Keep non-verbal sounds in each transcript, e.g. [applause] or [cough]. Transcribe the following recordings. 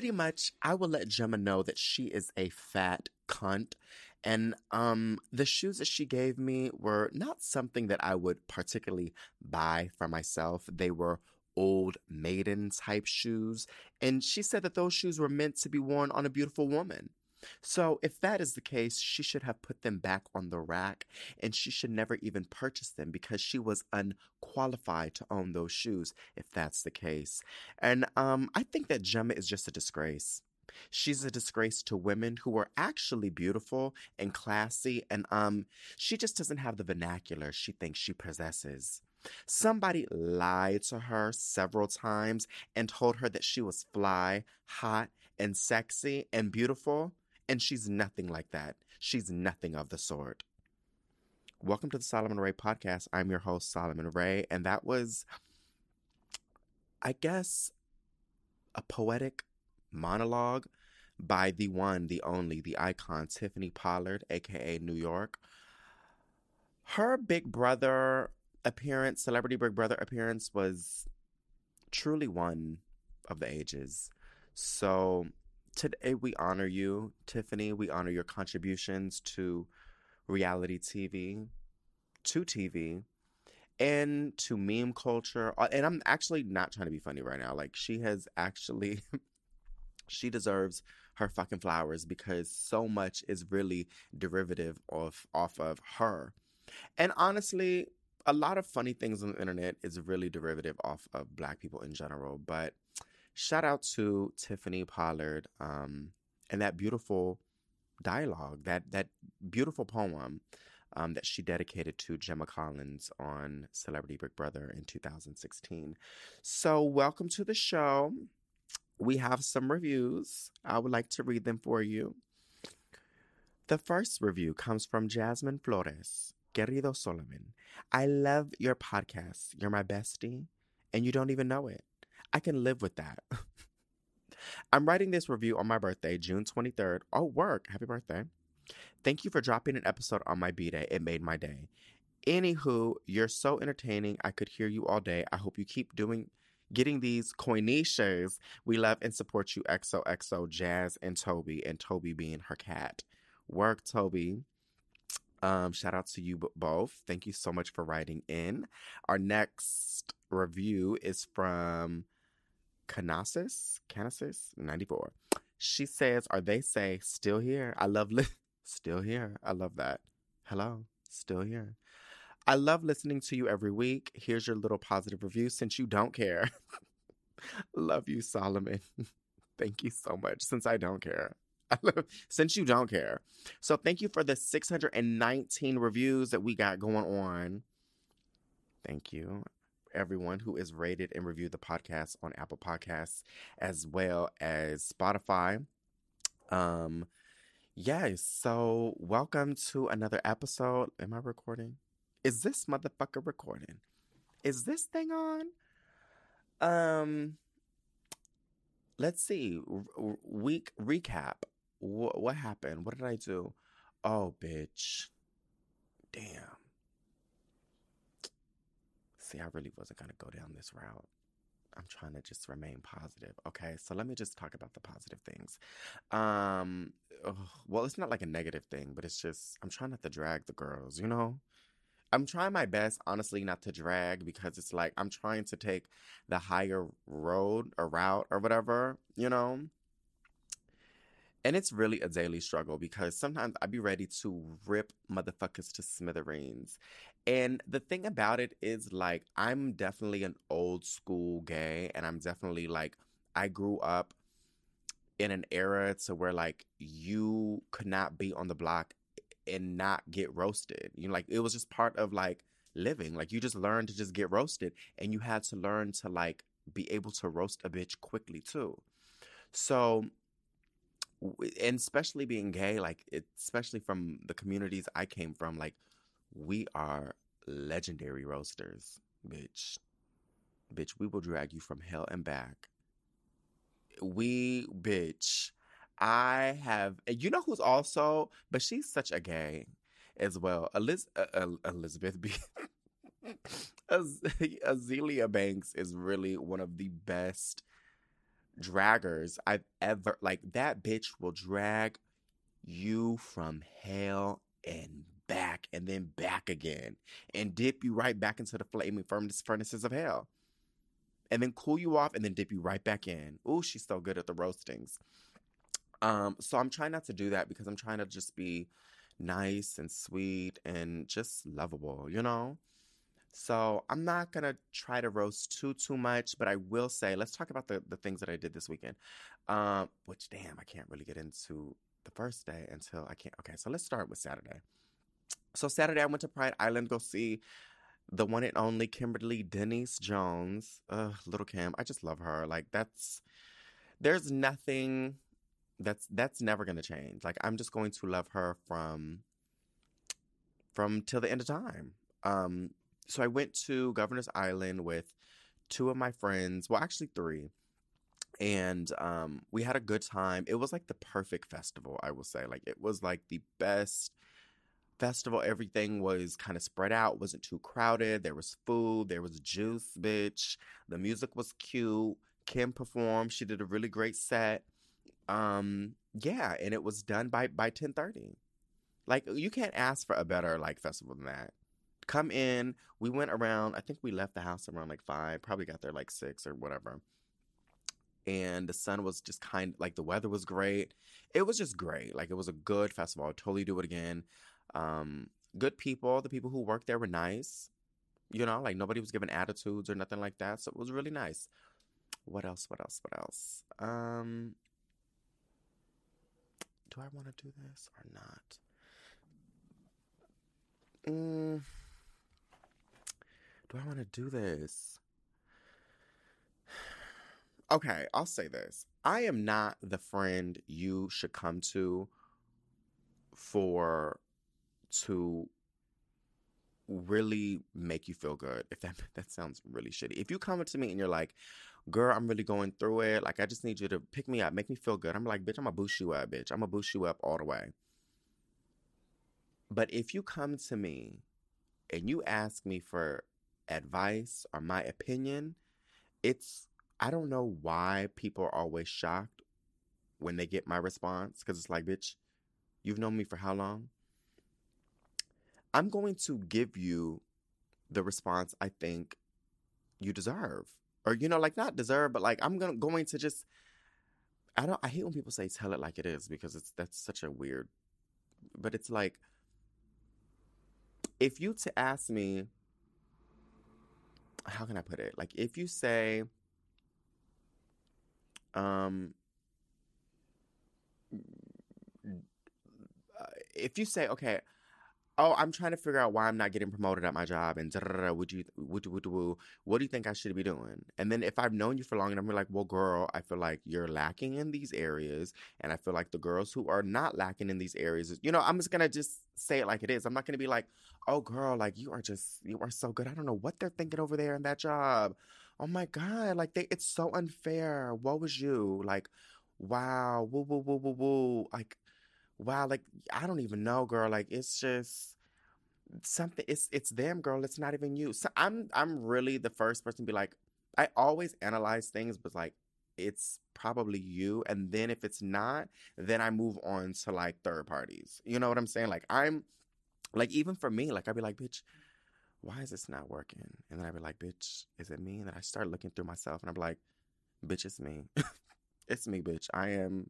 Pretty much, I will let Gemma know that she is a fat cunt. And um, the shoes that she gave me were not something that I would particularly buy for myself. They were old maiden type shoes. And she said that those shoes were meant to be worn on a beautiful woman. So, if that is the case, she should have put them back on the rack and she should never even purchase them because she was unqualified to own those shoes, if that's the case. And um, I think that Gemma is just a disgrace. She's a disgrace to women who are actually beautiful and classy, and um, she just doesn't have the vernacular she thinks she possesses. Somebody lied to her several times and told her that she was fly, hot, and sexy and beautiful, and she's nothing like that. She's nothing of the sort. Welcome to the Solomon Ray podcast. I'm your host, Solomon Ray, and that was, I guess, a poetic monologue by the one, the only, the icon, Tiffany Pollard, aka New York. Her Big Brother appearance, celebrity Big Brother appearance, was truly one of the ages. So today we honor you, Tiffany. We honor your contributions to reality TV, to TV, and to meme culture. Uh, and I'm actually not trying to be funny right now. Like, she has actually, [laughs] she deserves her fucking flowers because so much is really derivative of off of her. And honestly, a lot of funny things on the internet is really derivative off of black people in general. But shout out to Tiffany Pollard um, and that beautiful dialogue, that that beautiful poem um, that she dedicated to Gemma Collins on Celebrity Big Brother in 2016. So, welcome to the show. We have some reviews. I would like to read them for you. The first review comes from Jasmine Flores. Querido Solomon, I love your podcast. You're my bestie, and you don't even know it. I can live with that. [laughs] I'm writing this review on my birthday, June 23rd. Oh, work. Happy birthday. Thank you for dropping an episode on my B day. It made my day. Anywho, you're so entertaining. I could hear you all day. I hope you keep doing getting these coiniches. We love and support you, XOXO, Jazz, and Toby, and Toby being her cat. Work, Toby. Um, shout out to you both. Thank you so much for writing in. Our next review is from Canasis, Canasis 94. She says, Are they say still here? I love li- [laughs] still here. I love that. Hello, still here. I love listening to you every week. Here's your little positive review since you don't care. [laughs] love you, Solomon. [laughs] Thank you so much since I don't care. since you don't care. So thank you for the 619 reviews that we got going on. Thank you everyone who is rated and reviewed the podcast on Apple Podcasts as well as Spotify. Um yes, so welcome to another episode. Am I recording? Is this motherfucker recording? Is this thing on? Um let's see. R- week recap. W- what happened? What did I do? Oh, bitch. Damn. See, I really wasn't going to go down this route. I'm trying to just remain positive. Okay, so let me just talk about the positive things. Um, ugh, well, it's not like a negative thing, but it's just I'm trying not to drag the girls, you know? I'm trying my best, honestly, not to drag because it's like I'm trying to take the higher road or route or whatever, you know? And it's really a daily struggle because sometimes I'd be ready to rip motherfuckers to smithereens. And the thing about it is, like, I'm definitely an old school gay, and I'm definitely like, I grew up in an era to where, like, you could not be on the block and not get roasted. You know, like, it was just part of like living. Like, you just learned to just get roasted, and you had to learn to, like, be able to roast a bitch quickly, too. So, and especially being gay, like especially from the communities I came from, like we are legendary roasters, bitch. Bitch, we will drag you from hell and back. We, bitch. I have, you know who's also, but she's such a gay as well. Eliz- uh, Elizabeth B. [laughs] Az- Azealia Banks is really one of the best draggers I've ever like that bitch will drag you from hell and back and then back again and dip you right back into the flaming furnaces of hell. And then cool you off and then dip you right back in. Ooh, she's so good at the roastings. Um, so I'm trying not to do that because I'm trying to just be nice and sweet and just lovable, you know? So I'm not gonna try to roast too too much, but I will say let's talk about the the things that I did this weekend. Um, which damn, I can't really get into the first day until I can't. Okay, so let's start with Saturday. So Saturday I went to Pride Island go see the one and only Kimberly Denise Jones. Little Kim, I just love her. Like that's there's nothing that's that's never gonna change. Like I'm just going to love her from from till the end of time. Um, so I went to Governor's Island with two of my friends. Well, actually three. And um, we had a good time. It was like the perfect festival, I will say. Like it was like the best festival. Everything was kind of spread out, wasn't too crowded. There was food, there was juice, bitch. The music was cute. Kim performed. She did a really great set. Um, yeah, and it was done by by 10:30. Like you can't ask for a better like festival than that come in. We went around, I think we left the house around like five, probably got there like six or whatever. And the sun was just kind like the weather was great. It was just great. Like it was a good festival. I'd totally do it again. Um, good people. The people who worked there were nice. You know, like nobody was giving attitudes or nothing like that. So it was really nice. What else? What else? What else? Um, do I want to do this or not? Mm, do I want to do this? Okay, I'll say this. I am not the friend you should come to for to really make you feel good. If that [laughs] that sounds really shitty. If you come to me and you're like, "Girl, I'm really going through it. Like, I just need you to pick me up, make me feel good." I'm like, "Bitch, I'm gonna boost you up, bitch. I'm gonna boost you up all the way." But if you come to me and you ask me for advice or my opinion, it's, I don't know why people are always shocked when they get my response because it's like, bitch, you've known me for how long? I'm going to give you the response I think you deserve. Or, you know, like not deserve, but like I'm gonna, going to just, I don't, I hate when people say tell it like it is because it's, that's such a weird, but it's like, if you to ask me, how can I put it? Like if you say, um, uh, if you say, okay, oh, I'm trying to figure out why I'm not getting promoted at my job, and would you, would, would, would, what do you think I should be doing? And then if I've known you for long, and I'm like, well, girl, I feel like you're lacking in these areas, and I feel like the girls who are not lacking in these areas, you know, I'm just gonna just say it like it is. I'm not gonna be like, oh, girl, like you are just, you are so good. I don't know what they're thinking over there in that job. Oh my god, like they, it's so unfair. What was you like? Wow, woo, woo, woo, woo, woo, like wow, like I don't even know, girl. Like it's just something. It's it's them, girl. It's not even you. So I'm I'm really the first person to be like, I always analyze things, but like it's probably you. And then if it's not, then I move on to like third parties. You know what I'm saying? Like I'm like even for me, like I'd be like, bitch. Why is this not working? And then I'd be like, bitch, is it me? And then I start looking through myself and I'm like, bitch, it's me. [laughs] it's me, bitch. I am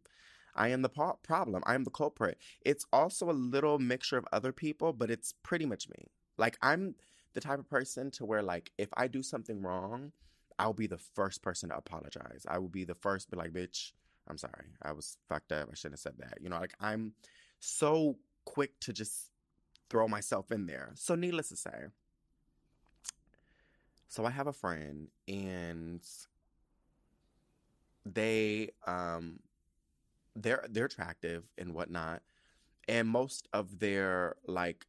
I am the problem. I am the culprit. It's also a little mixture of other people, but it's pretty much me. Like I'm the type of person to where like if I do something wrong, I'll be the first person to apologize. I will be the first be like, bitch, I'm sorry. I was fucked up. I shouldn't have said that. You know, like I'm so quick to just throw myself in there. So needless to say, so I have a friend and they um they're they're attractive and whatnot, and most of their like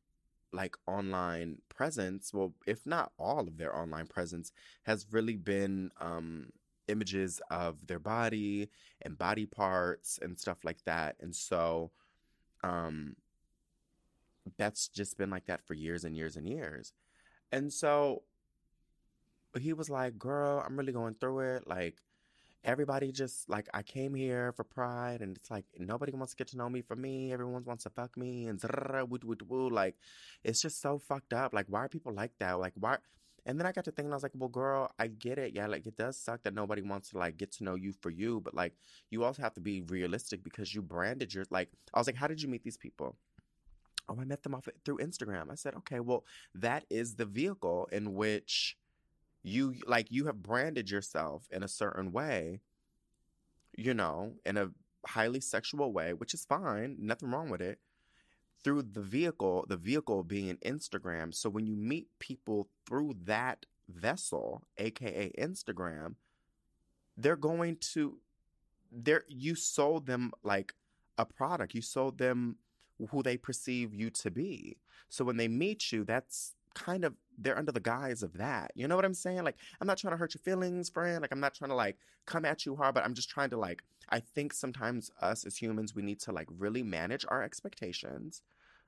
like online presence, well, if not all of their online presence, has really been um, images of their body and body parts and stuff like that, and so um, that's just been like that for years and years and years, and so he was like, "Girl, I'm really going through it. Like, everybody just like I came here for pride, and it's like nobody wants to get to know me for me. Everyone wants to fuck me, and woo, like it's just so fucked up. Like, why are people like that? Like, why? And then I got to thinking, I was like, well, girl, I get it. Yeah, like it does suck that nobody wants to like get to know you for you, but like you also have to be realistic because you branded your like. I was like, how did you meet these people? Oh, I met them off eh, through Instagram. I said, okay, well, that is the vehicle in which you like you have branded yourself in a certain way, you know, in a highly sexual way, which is fine, nothing wrong with it. Through the vehicle, the vehicle being Instagram. So when you meet people through that vessel, aka Instagram, they're going to they're you sold them like a product. You sold them who they perceive you to be. So when they meet you, that's kind of they're under the guise of that. You know what I'm saying? Like I'm not trying to hurt your feelings, friend. Like I'm not trying to like come at you hard, but I'm just trying to like I think sometimes us as humans we need to like really manage our expectations.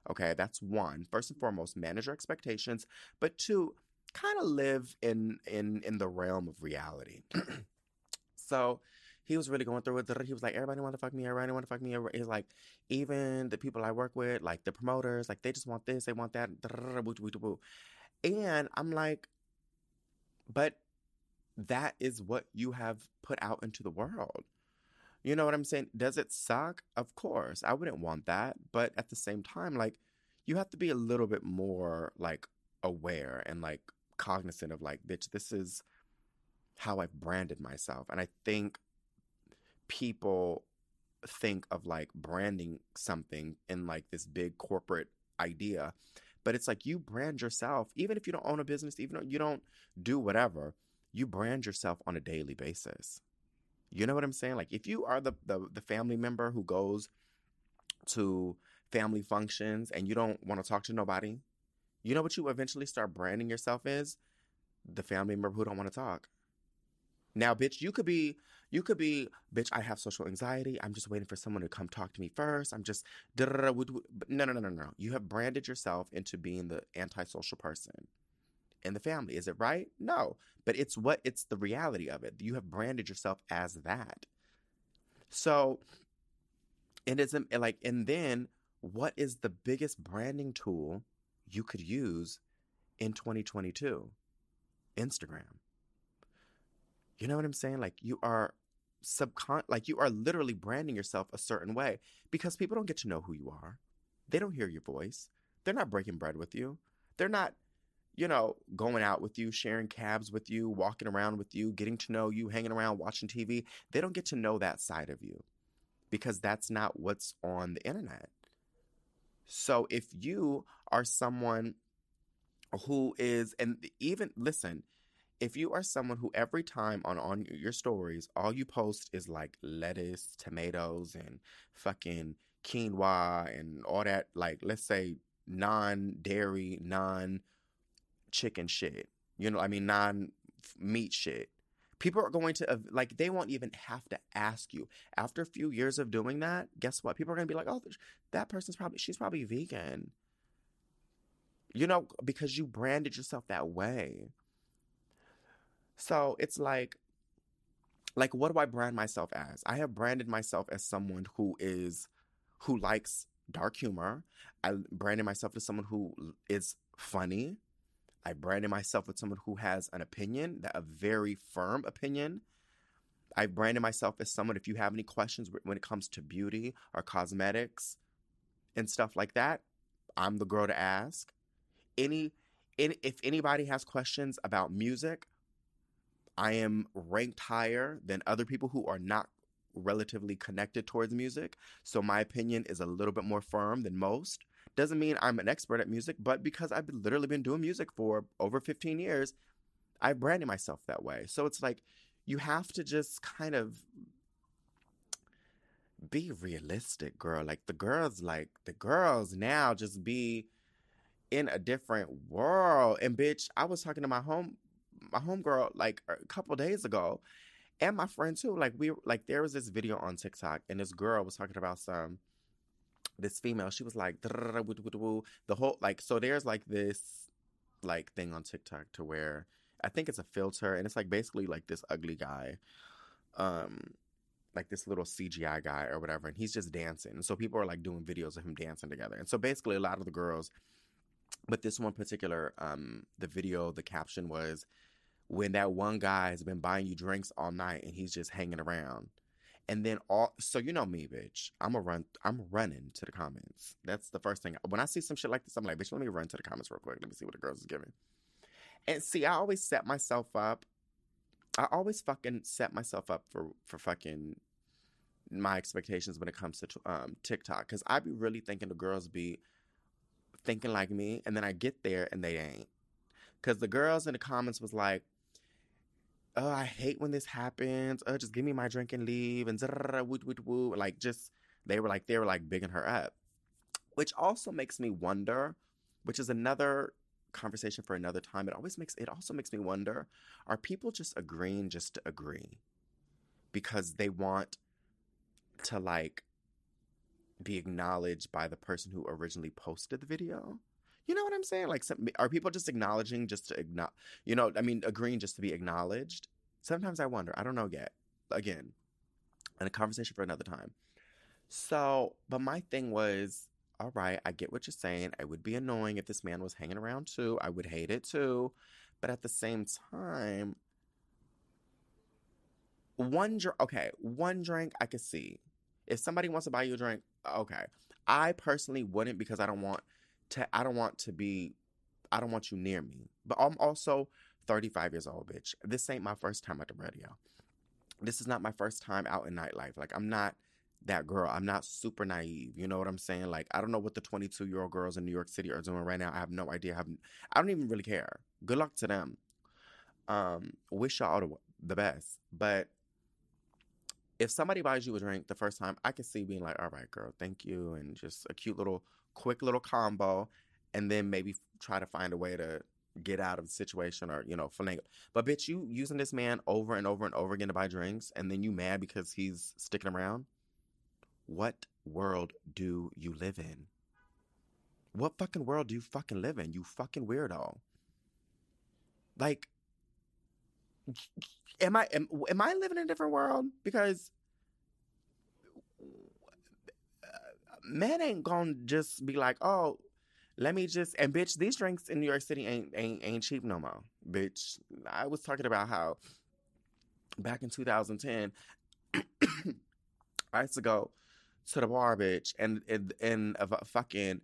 Okay, that's one. First and foremost, manage your expectations, but two, kind of live in in in the realm of reality. [clears throat] so he was really going through it. He was like, everybody want to fuck me. Everybody want to fuck me. He's like, even the people I work with, like the promoters, like they just want this, they want that. And I'm like, but that is what you have put out into the world. You know what I'm saying? Does it suck? Of course. I wouldn't want that. But at the same time, like, you have to be a little bit more, like, aware and, like, cognizant of, like, bitch, this is how I've branded myself. And I think people think of like branding something in like this big corporate idea but it's like you brand yourself even if you don't own a business even though you don't do whatever you brand yourself on a daily basis. You know what i'm saying? Like if you are the the, the family member who goes to family functions and you don't want to talk to nobody you know what you eventually start branding yourself is? The family member who don't want to talk. Now, bitch, you could be, you could be, bitch, I have social anxiety. I'm just waiting for someone to come talk to me first. I'm just, no, no, no, no, no. You have branded yourself into being the antisocial person in the family. Is it right? No. But it's what, it's the reality of it. You have branded yourself as that. So, it isn't like, and then what is the biggest branding tool you could use in 2022? Instagram. You know what I'm saying? Like you are subcon like you are literally branding yourself a certain way because people don't get to know who you are. They don't hear your voice. They're not breaking bread with you. They're not, you know, going out with you, sharing cabs with you, walking around with you, getting to know you, hanging around, watching TV. They don't get to know that side of you because that's not what's on the internet. So if you are someone who is, and even listen, if you are someone who every time on on your stories all you post is like lettuce tomatoes and fucking quinoa and all that like let's say non-dairy non-chicken shit you know i mean non-meat shit people are going to like they won't even have to ask you. After a few years of doing that guess what? People are going to be like oh that person's probably she's probably vegan. You know because you branded yourself that way so it's like, like, what do I brand myself as? I have branded myself as someone who is, who likes dark humor. I branded myself as someone who is funny. I branded myself as someone who has an opinion, that a very firm opinion. I branded myself as someone, if you have any questions when it comes to beauty or cosmetics and stuff like that, I'm the girl to ask. Any, any if anybody has questions about music, I am ranked higher than other people who are not relatively connected towards music. So my opinion is a little bit more firm than most. Doesn't mean I'm an expert at music, but because I've literally been doing music for over 15 years, I've branded myself that way. So it's like you have to just kind of be realistic, girl. Like the girls, like the girls now just be in a different world. And bitch, I was talking to my home my homegirl like a couple days ago, and my friend too. Like we like there was this video on TikTok, and this girl was talking about some this female. She was like the whole like so. There's like this like thing on TikTok to where I think it's a filter, and it's like basically like this ugly guy um like this little CGI guy or whatever, and he's just dancing. And so people are like doing videos of him dancing together. And so basically, a lot of the girls, but this one particular, um, the video, the caption was, when that one guy has been buying you drinks all night and he's just hanging around. And then all so you know me, bitch. I'm a run I'm running to the comments. That's the first thing. When I see some shit like this, I'm like, bitch, let me run to the comments real quick. Let me see what the girls is giving. And see, I always set myself up. I always fucking set myself up for for fucking my expectations when it comes to um, TikTok because I be really thinking the girls be thinking like me, and then I get there and they ain't. Because the girls in the comments was like, "Oh, I hate when this happens. Oh, just give me my drink and leave." And woo woo woo. Like just they were like they were like bigging her up, which also makes me wonder, which is another conversation for another time. It always makes it also makes me wonder: Are people just agreeing just to agree because they want to like be acknowledged by the person who originally posted the video? You know what I'm saying? Like, some, are people just acknowledging just to acknowledge? You know, I mean, agreeing just to be acknowledged. Sometimes I wonder. I don't know yet. Again, in a conversation for another time. So, but my thing was, all right, I get what you're saying. It would be annoying if this man was hanging around too. I would hate it too. But at the same time, one drink, okay, one drink I could see. If somebody wants to buy you a drink, okay. I personally wouldn't because I don't want to, I don't want to be, I don't want you near me. But I'm also 35 years old, bitch. This ain't my first time at the radio. This is not my first time out in nightlife. Like, I'm not that girl. I'm not super naive. You know what I'm saying? Like, I don't know what the 22 year old girls in New York City are doing right now. I have no idea. I, have, I don't even really care. Good luck to them. Um, wish y'all the, the best. But if somebody buys you a drink the first time, I can see being like, all right, girl, thank you. And just a cute little, quick little combo. And then maybe try to find a way to get out of the situation or, you know, finagle. But bitch, you using this man over and over and over again to buy drinks and then you mad because he's sticking around? What world do you live in? What fucking world do you fucking live in? You fucking weirdo. Like, am I am, am I living in a different world? Because men ain't gonna just be like, oh, let me just and bitch, these drinks in New York City ain't ain't ain't cheap no more, bitch. I was talking about how back in 2010, I used to go to the bar, bitch, and and, and a fucking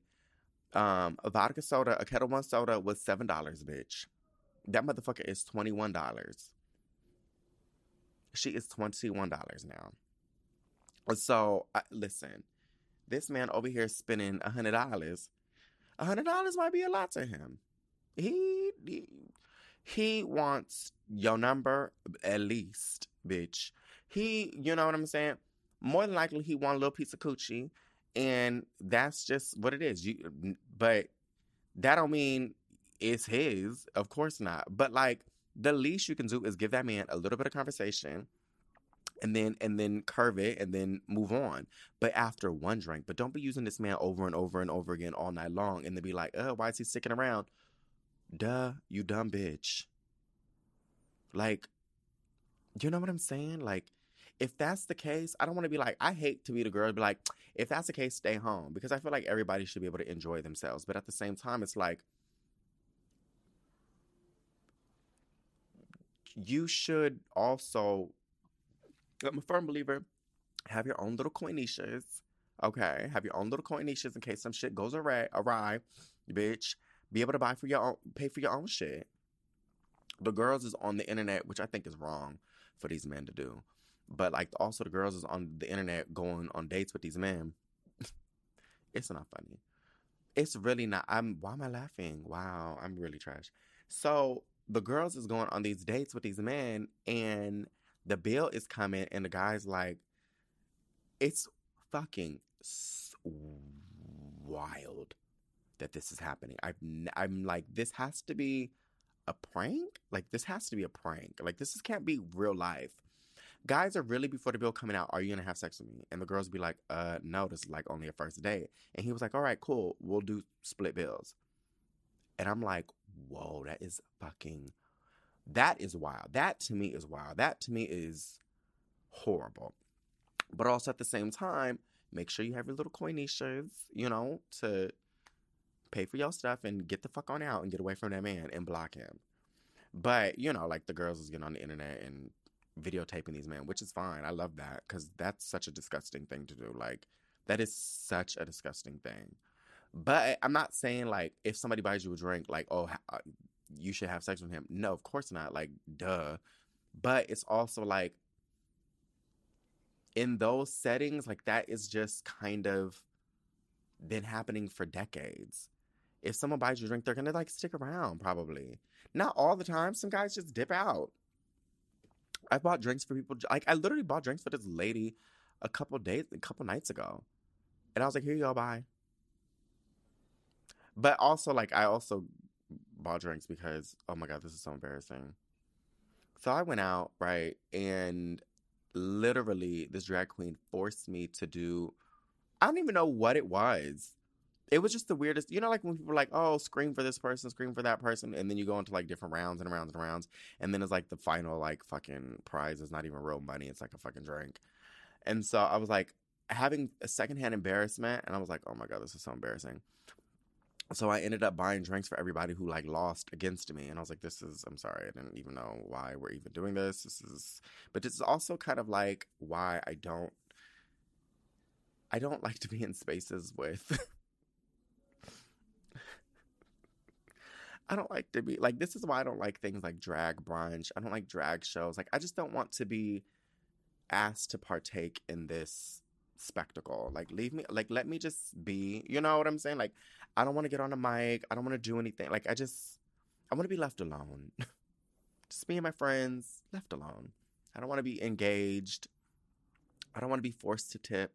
um a vodka soda, a Ketel One soda was seven dollars, bitch. That motherfucker is twenty one dollars. She is twenty one dollars now. So uh, listen, this man over here spending a hundred dollars. A hundred dollars might be a lot to him. He, he he wants your number at least, bitch. He, you know what I'm saying? More than likely, he want a little piece of coochie, and that's just what it is. You, but that don't mean it's his. Of course not. But like the least you can do is give that man a little bit of conversation and then and then curve it and then move on. But after one drink, but don't be using this man over and over and over again all night long and then be like, "Uh, why is he sticking around?" Duh, you dumb bitch. Like, you know what I'm saying? Like, if that's the case, I don't want to be like, I hate to be the girl be like, [tsk] if that's the case, stay home. Because I feel like everybody should be able to enjoy themselves. But at the same time, it's like, you should also, I'm a firm believer, have your own little coinishas. Okay, have your own little coinishas in case some shit goes awry, awry, bitch. Be able to buy for your own, pay for your own shit. The girls is on the internet, which I think is wrong for these men to do. But like also the girls is on the internet going on dates with these men. [laughs] it's not funny. It's really not. I'm. Why am I laughing? Wow, I'm really trash. So the girls is going on these dates with these men and the bill is coming and the guy's like it's fucking wild that this is happening. I i'm like this has to be a prank? Like this has to be a prank. Like this is, can't be real life. Guys are really before the bill coming out are you gonna have sex with me? And the girls be like uh no this is like only a first date. And he was like all right cool. We'll do split bills. And i'm like whoa, that is fucking, that is wild. That to me is wild. That to me is horrible. But also at the same time, make sure you have your little coinishas, you know, to pay for your stuff and get the fuck on out and get away from that man and block him. But, you know, like the girls is getting on the internet and videotaping these men, which is fine. I love that because that's such a disgusting thing to do. Like, that is such a disgusting thing. But I'm not saying like if somebody buys you a drink, like, oh, uh, you should have sex with him. No, of course not. Like, duh. But it's also like in those settings, like that is just kind of been happening for decades. If someone buys you a drink, they're gonna like stick around probably. Not all the time. Some guys just dip out. I bought drinks for people. Like I literally bought drinks for this lady a couple days, a couple nights ago, and I was like, "Here you go, bye." But also, like, I also bought drinks because, oh my god, this is so embarrassing. So I went out right, and literally, this drag queen forced me to do. I don't even know what it was it was just the weirdest. You know, like when people are like, "Oh, scream for this person, scream for that person," and then you go into like different rounds and rounds and rounds, and then it's like the final like fucking prize is not even real money; it's like a fucking drink. And so I was like having a secondhand embarrassment, and I was like, "Oh my god, this is so embarrassing." So I ended up buying drinks for everybody who like lost against me, and I was like, "This is I'm sorry, I didn't even know why we're even doing this. This is, but this is also kind of like why I don't." I don't like to be in spaces with I don't like to be like this is why I don't like things like drag brunch. I don't like drag shows. Like I just don't want to be asked to partake in this spectacle. Like leave me like let me just be. You know what I'm saying? Like I don't want to get on a mic. I don't want to do anything. Like I just I want to be left alone. [laughs] just me and my friends left alone. I don't want to be engaged. I don't want to be forced to tip.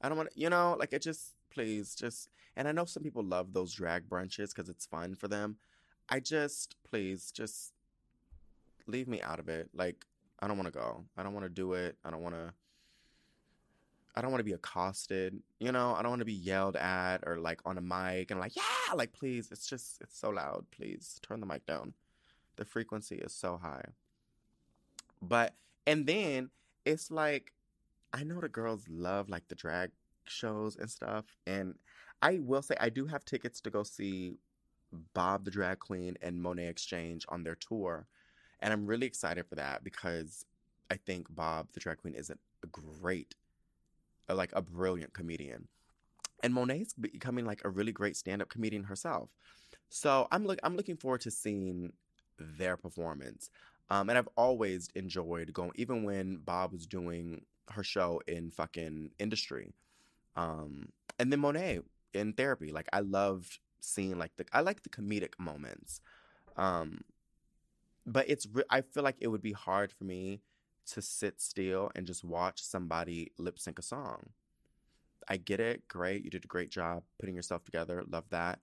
I don't want to, you know, like it just please just and I know some people love those drag brunches cuz it's fun for them. I just, please, just leave me out of it. Like, I don't want to go. I don't want to do it. I don't want to. I don't want to be accosted, you know. I don't want to be yelled at or like on a mic and like, yeah, like please. It's just, it's so loud. Please turn the mic down. The frequency is so high. But and then it's like, I know the girls love like the drag shows and stuff, and I will say I do have tickets to go see Bob the Drag Queen and Monét X Change on their tour. And I'm really excited for that because I think Bob the Drag Queen is a great, like a brilliant comedian. And Monét's becoming like a really great stand-up comedian herself. So I'm look I'm looking forward to seeing their performance. Um, and I've always enjoyed going, even when Bob was doing her show in fucking industry. Um, and then Monet in therapy. Like I loved seeing like the I like the comedic moments. Um but it's re- I feel like it would be hard for me to sit still and just watch somebody lip sync a song. I get it, great. You did a great job putting yourself together. Love that.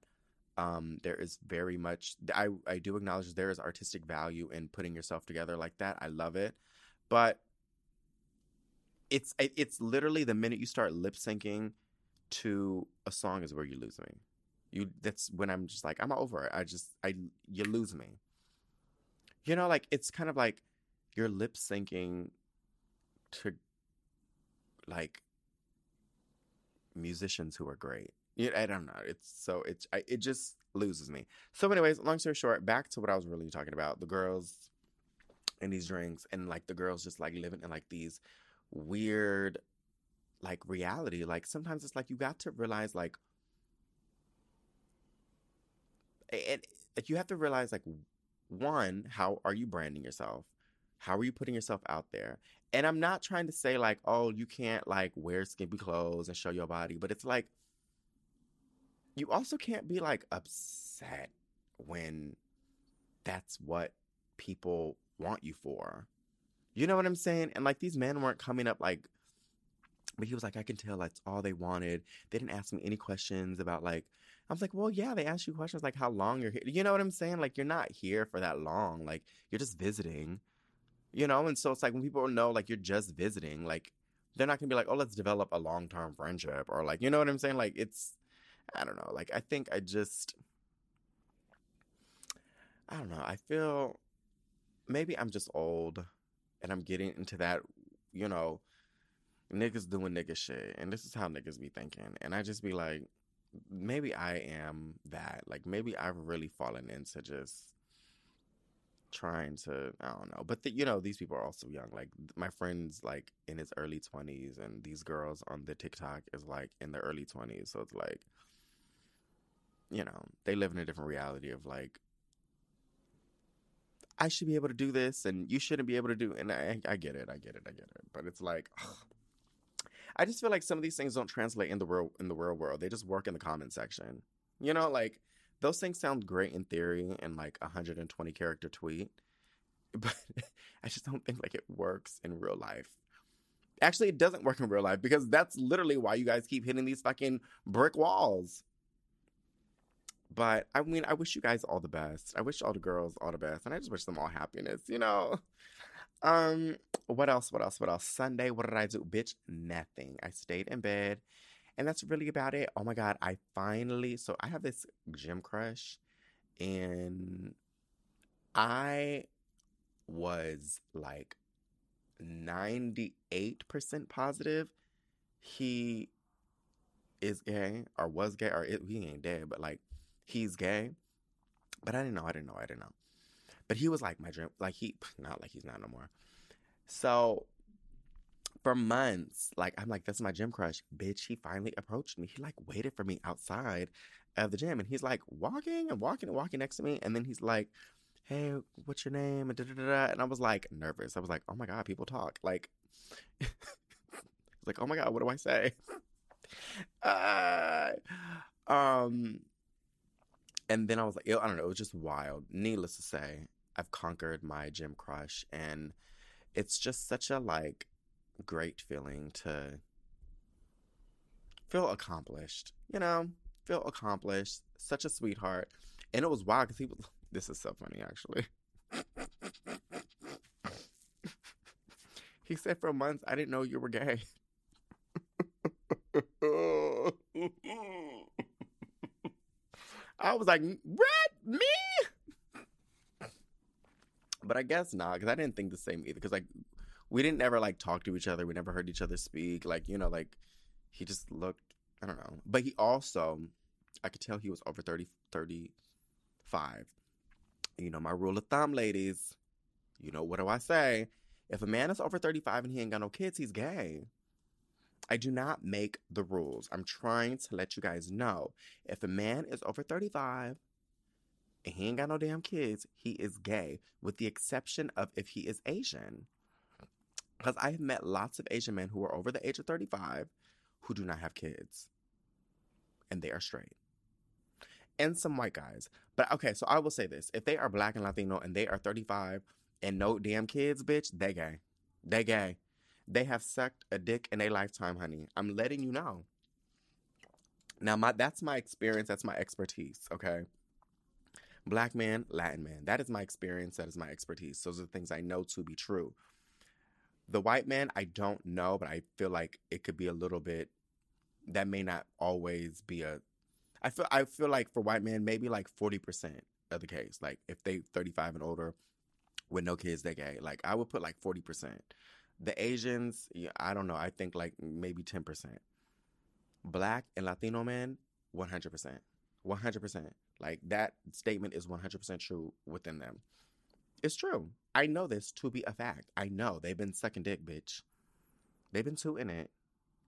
Um, there is very much I I do acknowledge there is artistic value in putting yourself together like that. I love it, but it's it's literally the minute you start lip syncing to a song is where you lose me. You that's when I'm just like I'm over it. I just I you lose me. You know, like it's kind of like you're lip syncing to like musicians who are great. I don't know. It's so it's I, it just loses me. So, anyways, long story short, back to what I was really talking about: the girls and these drinks, and like the girls just like living in like these weird, like reality. Like sometimes it's like you got to realize like and like you have to realize like one, how are you branding yourself? How are you putting yourself out there? And I'm not trying to say like, oh, you can't like wear skimpy clothes and show your body, but it's like you also can't be like upset when that's what people want you for. You know what I'm saying? And like these men weren't coming up like but he was like, I can tell that's all they wanted. They didn't ask me any questions about like I was like, well, yeah, they asked you questions like how long you're here. You know what I'm saying? Like you're not here for that long. Like you're just visiting. You know, and so it's like when people know like you're just visiting, like they're not gonna be like, oh, let's develop a long term friendship or like, you know what I'm saying? Like it's, I don't know. Like I think I just, I don't know. I feel maybe I'm just old and I'm getting into that you know, niggas doing nigga shit. And this is how niggas be thinking. And I just be like, maybe I am that. Like maybe I've really fallen into just trying to I don't know. But the, you know, these people are also young. Like my friends like in his early 20s and these girls on the TikTok is like in their early 20s. So it's like you know, they live in a different reality of like I should be able to do this and you shouldn't be able to do and I I get it. I get it. I get it. But it's like ugh. I just feel like some of these things don't translate in the real in the real world. They just work in the comment section. You know, like those things sound great in theory and like a 120 character tweet, [laughs] but I just don't think like it works in real life. Actually, it doesn't work in real life because that's literally why you guys keep hitting these fucking brick walls. But I mean, I wish you guys all the best. I wish all the girls all the best, and I just wish them all happiness. You know. Um, what else? What else? What else? Sunday, what did I do? Bitch, nothing. I stayed in bed. And that's really about it. Oh my God, I finally, so I have this gym crush, and I was like 98% positive he is gay or was gay or it, he ain't dead, but like he's gay. But I didn't know, I didn't know, I didn't know. But he was like my dream, like he, not like he's not no more. So for months, like I'm like, that's my gym crush. Bitch, he finally approached me. He like waited for me outside of the gym and he's like walking and walking and walking next to me. And then he's like, Hey, what's your name? And, da, da, da, and I was like nervous. I was like, Oh my God, people talk. Like [laughs] like, oh my God, what do I say? [laughs] uh, um and then I was like, I don't know, it was just wild. Needless to say, I've conquered my gym crush and it's just such a like great feeling to feel accomplished, you know, feel accomplished, such a sweetheart. And it was wild because he was, [laughs] this is so funny actually. [laughs] he said for months, I didn't know you were gay. [laughs] I was like, what? Me? But I guess not, because I didn't think the same either. Because like we didn't ever like talk to each other. We never heard each other speak. Like you know, like he just looked. I don't know. But he also, I could tell he was over 30, 35. You know, my rule of thumb, ladies. You know, what do I say? If a man is over 35 and he ain't got no kids, he's gay. I do not make the rules. I'm trying to let you guys know. If a man is over 35 and he ain't got no damn kids, he is gay, with the exception of if he is Asian. Because I have met lots of Asian men who are over the age of 35 who do not have kids. And they are straight. And some white guys. But okay, so I will say this. If they are black and Latino and they are 35 and no damn kids, bitch, they gay. They gay. They have sucked a dick in a lifetime, honey. I'm letting you know. Now, my that's my experience. That's my expertise. Okay. Black man, Latin man. That is my experience. That is my expertise. Those are the things I know to be true. The white man, I don't know, but I feel like it could be a little bit. That may not always be a. I feel I feel like for white men, maybe like forty percent of the case. Like if they thirty five and older, with no kids, they gay. Like I would put like forty percent. The Asians, I don't know. I think like maybe ten percent. Black and Latino men, one hundred percent, one hundred percent. Like that statement is one hundred percent true within them. It's true. I know this to be a fact. I know they've been sucking dick, bitch. They've been tooting it.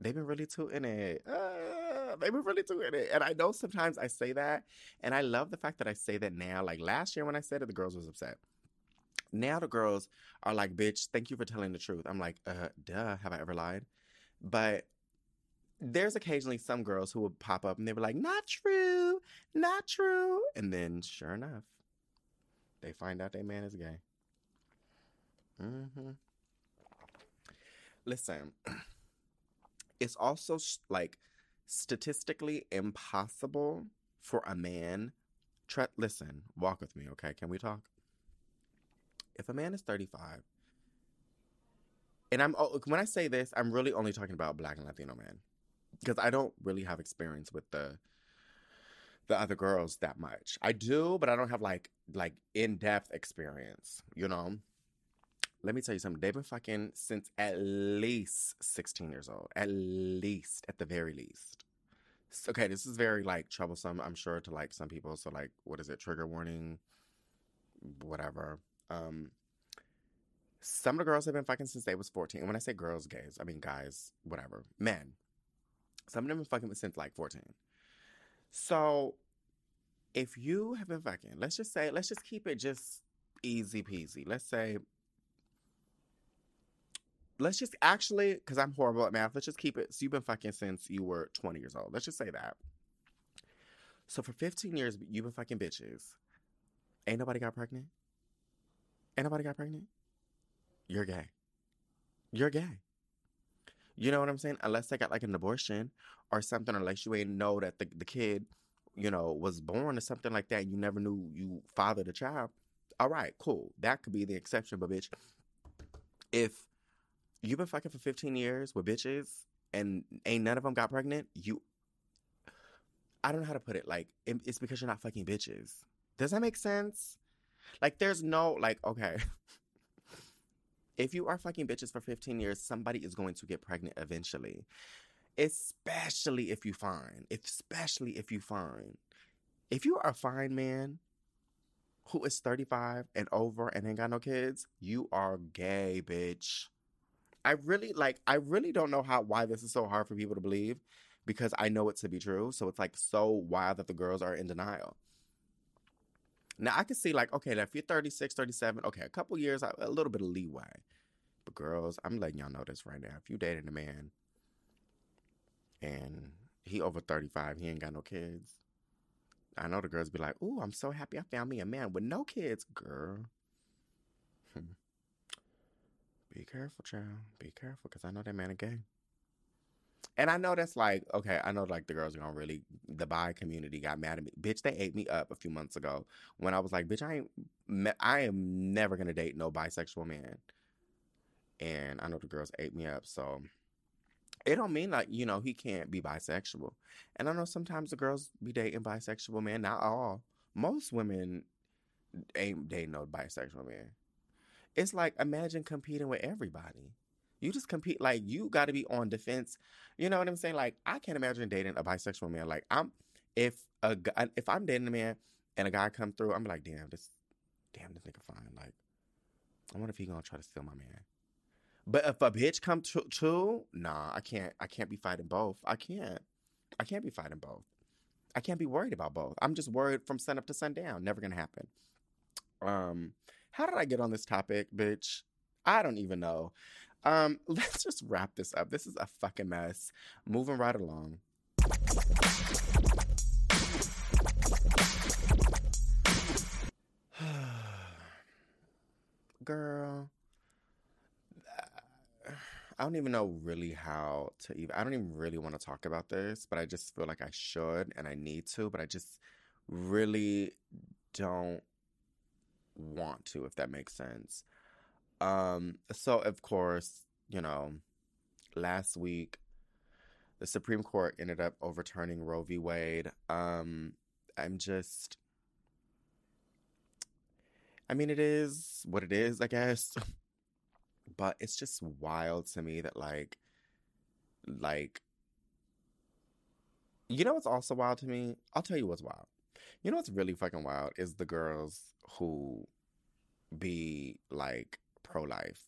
They've been really tooting it. Uh, they've been really tooting it. And I know sometimes I say that, and I love the fact that I say that now. Like last year when I said it, the girls was upset. Now the girls are like, bitch, thank you for telling the truth. I'm like, uh, duh, have I ever lied? But there's occasionally some girls who will pop up and they were like, not true, not true. And then sure enough, they find out their man is gay. Mm-hmm. Listen, [clears throat] it's also like statistically impossible for a man. Tre- listen, walk with me, okay? Can we talk? If a man is 35, and I'm oh, when I say this, I'm really only talking about black and Latino men because I don't really have experience with the the other girls that much. I do, but I don't have like like in depth experience. You know, let me tell you something. They've been fucking since at least 16 years old. At least, at the very least. Okay, this is very like troublesome, I'm sure, to like some people. So like, what is it? Trigger warning, whatever. Um, some of the girls have been fucking since they was 14. And when I say girls, gays, I mean guys, whatever, men. Some of them have been fucking since like 14. So if you have been fucking, let's just say, let's just keep it just easy peasy. Let's say, let's just actually, because I'm horrible at math, let's just keep it. So you've been fucking since you were 20 years old. Let's just say that. So for 15 years, you've been fucking bitches. Ain't nobody got pregnant? Ain't nobody got pregnant? You're gay. You're gay. You know what I'm saying? Unless they got like an abortion or something, unless you ain't know that the, the kid, you know, was born or something like that, you never knew you fathered a child. All right, cool. That could be the exception, but bitch, if you've been fucking for 15 years with bitches and ain't none of them got pregnant, you, I don't know how to put it. Like, it's because you're not fucking bitches. Does that make sense? Like, there's no, like, okay. [laughs] if you are fucking bitches for 15 years, somebody is going to get pregnant eventually. Especially if you find, Especially if you find, If you are a fine man who is 35 and over and ain't got no kids, you are gay, bitch. I really like I really don't know how why this is so hard for people to believe because I know it to be true. So it's like so wild that the girls are in denial. Now I can see like, okay, now if you're 36, 37, okay, a couple years, a little bit of leeway. But girls, I'm letting y'all know this right now. If you dating a man and he over 35, he ain't got no kids. I know the girls be like, "Ooh, I'm so happy I found me a man with no kids, girl." [laughs] be careful, child. Be careful, cause I know that man a gay. And I know that's like, okay, I know like the girls are gonna really, the bi community got mad at me. Bitch, they ate me up a few months ago when I was like, bitch, I ain't, I am never gonna date no bisexual man. And I know the girls ate me up, so it don't mean like, you know, he can't be bisexual. And I know sometimes the girls be dating bisexual men, not all. Most women ain't dating no bisexual man. It's like imagine competing with everybody. You just compete like you got to be on defense. You know what I'm saying? Like I can't imagine dating a bisexual man. Like I'm if a if I'm dating a man and a guy come through, I'm like, damn, this, damn, this nigga fine. Like, I wonder if he gonna try to steal my man. But if a bitch come to, too, nah, I can't. I can't be fighting both. I can't. I can't be fighting both. I can't be worried about both. I'm just worried from sun up to sundown. Never gonna happen. Um, how did I get on this topic, bitch? I don't even know. Um, [laughs] let's just wrap this up. This is a fucking mess. Moving right along. [sighs] Girl, I don't even know really how to even. I don't even really want to talk about this, but I just feel like I should and I need to, but I just really don't want to, if that makes sense. Um, so of course, you know, last week the Supreme Court ended up overturning Roe v. Wade. Um, I'm just I mean, it is what it is, I guess. [laughs] But it's just wild to me that like like you know what's also wild to me? I'll tell you what's wild. You know what's really fucking wild is the girls who be like pro life.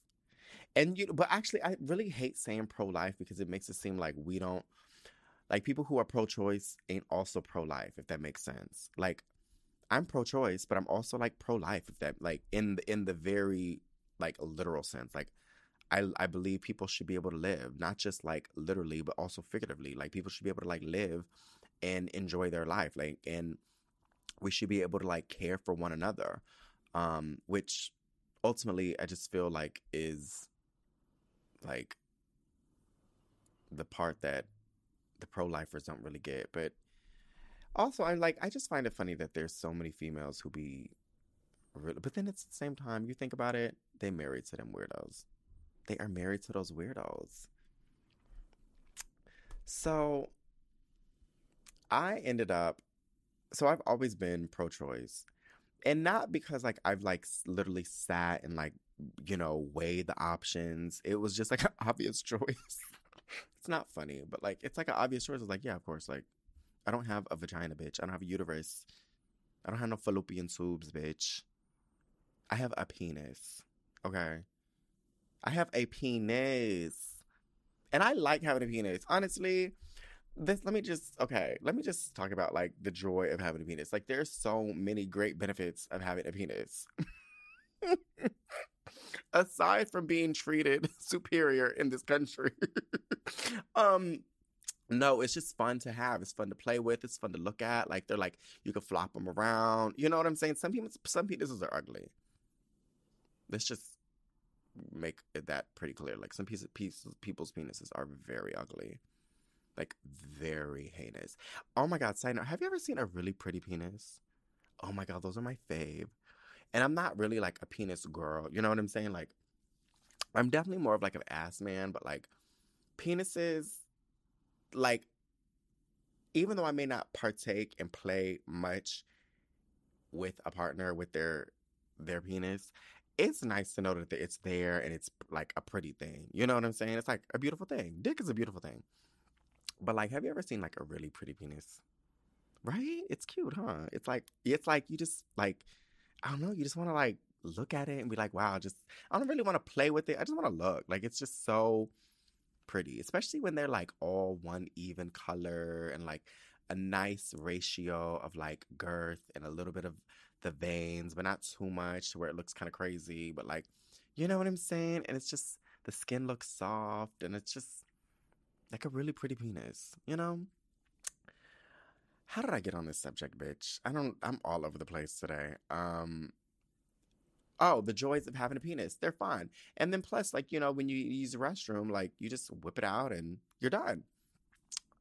And you but actually I really hate saying pro life because it makes it seem like we don't like people who are pro choice ain't also pro life, if that makes sense. Like I'm pro choice, but I'm also like pro life, if that like in the in the very like literal sense. Like I I believe people should be able to live, not just like literally, but also figuratively. Like people should be able to like live and enjoy their life. Like and we should be able to like care for one another. Um, which ultimately I just feel like is like the part that the pro lifers don't really get. But also I like I just find it funny that there's so many females who be really but then at the same time you think about it they married to them weirdos. They are married to those weirdos. So I ended up so I've always been pro choice. And not because like I've like literally sat and like you know, weighed the options. It was just like [laughs] an obvious choice. it's not funny, but like it's like an obvious choice. It's like, yeah, of course. Like, I don't have a vagina, bitch. I don't have a uterus. I don't have no fallopian tubes, bitch. I have a penis. Okay. I have a penis. And I like having a penis. Honestly, this let me just okay, let me just talk about like the joy of having a penis. Like there's so many great benefits of having a penis. [laughs] Aside from being treated [laughs] superior in this country. [laughs] um no, it's just fun to have. It's fun to play with. It's fun to look at. Like they're like you can flop them around. You know what I'm saying? Some people, some penises are ugly. Let's just make that pretty clear. Like some pieces, pieces, people's penises are very ugly, like very heinous. Oh my god! Side note: Have you ever seen a really pretty penis? Oh my god, those are my fave. And I'm not really like a penis girl. You know what I'm saying? Like, I'm definitely more of like an ass man, but like penises like even though I may not partake and play much with a partner with their their penis, it's nice to know that it's there and it's like a pretty thing. You know what I'm saying? It's like a beautiful thing. Dick is a beautiful thing. But like, have you ever seen like a really pretty penis? Right? It's cute, huh? It's like it's like you just like I don't know, you just want to like look at it and be like, wow, just I don't really want to play with it. I just want to look. Like it's just so pretty, especially when they're like all one even color and like a nice ratio of like girth and a little bit of the veins, but not too much to where it looks kind of crazy. But like, you know what I'm saying? And it's just the skin looks soft and it's just like a really pretty penis, you know? How did I get on this subject, bitch? I don't I'm all over the place today. Um oh, the joys of having a penis. They're fine. And then plus, like, you know, when you use the restroom, like you just whip it out and you're done.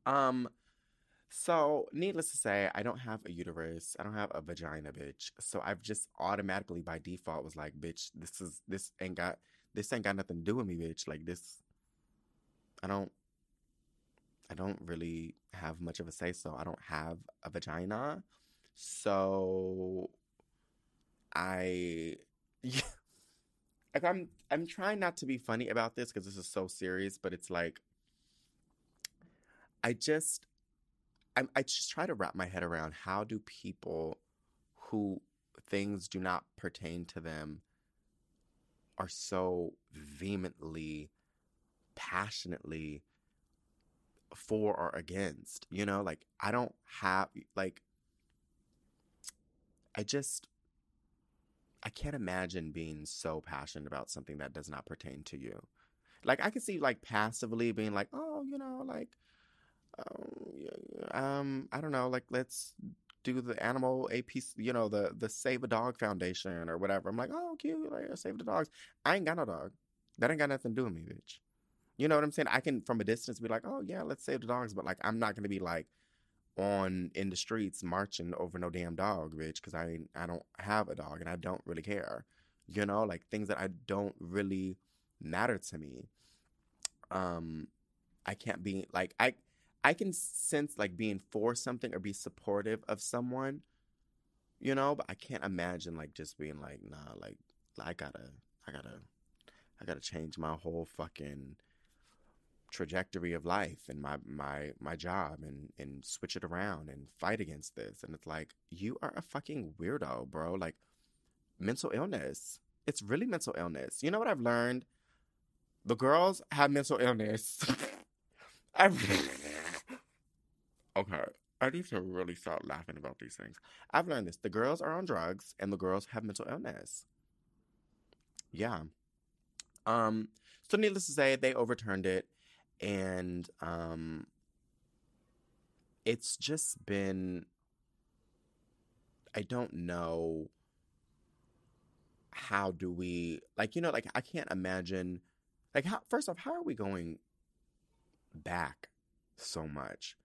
Um, so needless to say, I don't have a uterus. I don't have a vagina, bitch. So I've just automatically by default was like, bitch, this is this ain't got this ain't got nothing to do with me, bitch. Like this I don't I don't really have much of a say so. I don't have a vagina. So I [laughs] yeah. Like I'm I'm trying not to be funny about this because this is so serious, but it's like I just I I just try to wrap my head around how do people who things do not pertain to them are so vehemently passionately for or against you know like i don't have like i just I can't imagine being so passionate about something that does not pertain to you. Like I can see like passively being like, oh, you know, like, um, um, I don't know, like let's do the animal AP, you know, the the Save a Dog Foundation or whatever. I'm like, oh, cute, like save the dogs. I ain't got no dog. That ain't got nothing to do with me, bitch. You know what I'm saying? I can from a distance be like, oh yeah, let's save the dogs, but like I'm not gonna be like, on in the streets marching over no damn dog, bitch, because I I don't have a dog and I don't really care. You know, like things that I don't really matter to me. Um, I can't be like I I can sense like being for something or be supportive of someone, you know, but I can't imagine like just being like, nah, like I gotta I gotta I gotta change my whole fucking trajectory of life and my my my job and and switch it around and fight against this. And it's like you are a fucking weirdo bro. Like mental illness it's really mental illness. You know what i've learned? The girls have mental illness. [laughs] I [laughs] okay i need to really start laughing about these things. I've learned this. The girls are on drugs and the girls have mental illness. Yeah. Um so needless to say they overturned it and um it's just been I don't know how do we like you know like I can't imagine like how first off how are we going back so much?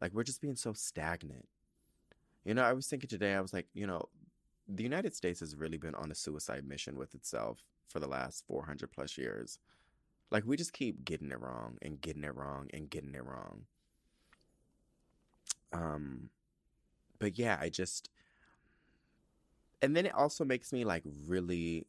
Like we're just being so stagnant. You know I was thinking today I was like you know the United States has really been on a suicide mission with itself for the last 400 plus years like we just keep getting it wrong and getting it wrong and getting it wrong. Um but yeah, I just and then it also makes me like really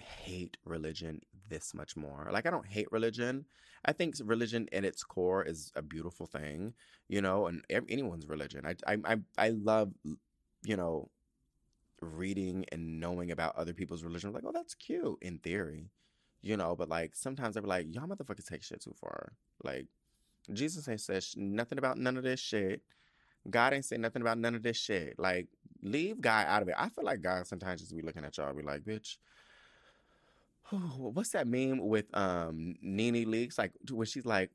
hate religion this much more. Like I don't hate religion. I think religion in its core is a beautiful thing, you know, and anyone's religion. I I I, love you know reading and knowing about other people's religion. I'm like, oh, that's cute in theory, you know. But like sometimes I be like, y'all motherfuckers take shit too far. Like Jesus ain't said nothing about none of this shit. God ain't say nothing about none of this shit. Like leave God out of it. I feel like God sometimes just be looking at y'all, be like, bitch. [sighs] What's that meme with um NeNe Leakes? Like when she's like,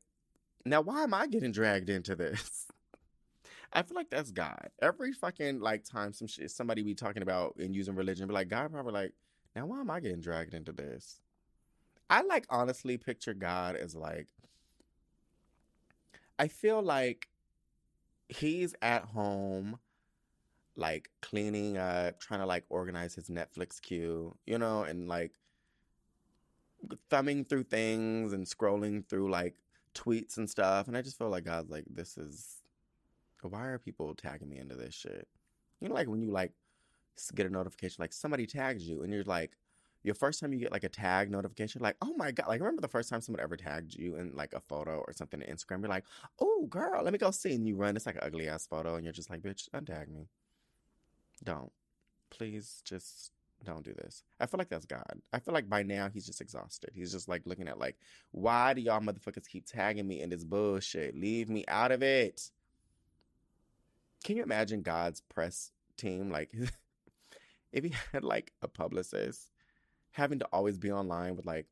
now why am I getting dragged into this? [laughs] I feel like that's God. Every fucking like time some shit somebody be talking about and using religion, be like, God probably like, now why am I getting dragged into this? I like honestly picture God as like I feel like he's at home like cleaning up, trying to like organize his Netflix queue, you know, and like thumbing through things and scrolling through like tweets and stuff. And I just feel like God's like, this is why are people tagging me into this shit? You know, like when you like get a notification, like somebody tags you, and you're like, your first time you get like a tag notification, like, oh my god, like remember the first time someone ever tagged you in like a photo or something on Instagram? You're like, oh girl, let me go see, and you run. It's like an ugly ass photo, and you're just like, bitch, untag me. Don't, please, just don't do this. I feel like that's God. I feel like by now he's just exhausted. He's just like looking at like, why do y'all motherfuckers keep tagging me in this bullshit? Leave me out of it. Can you imagine God's press team? Like, [laughs] if he had like a publicist having to always be online with like,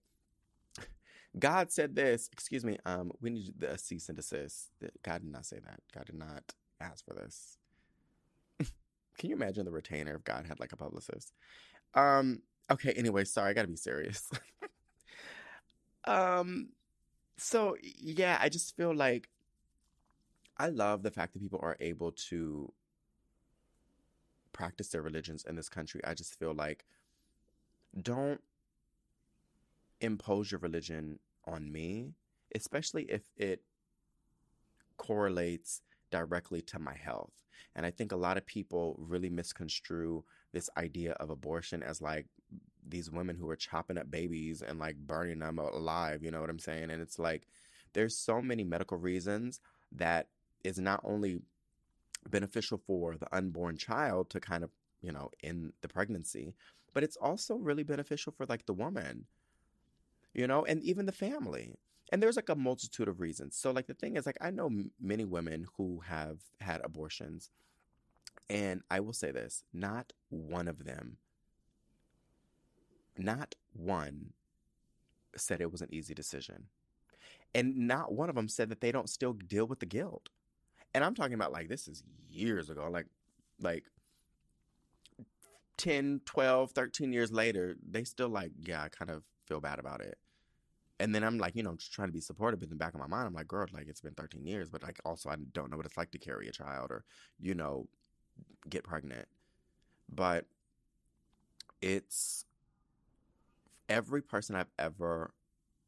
God said this. Excuse me. Um, we need the cease and desist. God did not say that. God did not ask for this. [laughs] Can you imagine the retainer if God had like a publicist? Um. Okay. Anyway, sorry. I got to be serious. [laughs] um. So yeah, I just feel like I love the fact that people are able to practice their religions in this country. I just feel like don't impose your religion on me, especially if it correlates directly to my health. And I think a lot of people really misconstrue this idea of abortion as like these women who are chopping up babies and like burning them alive, you know what I'm saying? And it's like there's so many medical reasons that is not only beneficial for the unborn child to kind of, you know, in the pregnancy, but it's also really beneficial for like the woman, you know, and even the family. And there's like a multitude of reasons. So, like, the thing is, like, I know m- many women who have had abortions, and I will say this not one of them, not one said it was an easy decision. And not one of them said that they don't still deal with the guilt. And I'm talking about like this is years ago, like like 10, 12, 13 years later, they still like, yeah, I kind of feel bad about it. And then I'm like, you know, just trying to be supportive But in the back of my mind. I'm like, girl, like it's been 13 years, but like also I don't know what it's like to carry a child or, you know, get pregnant. But it's every person I've ever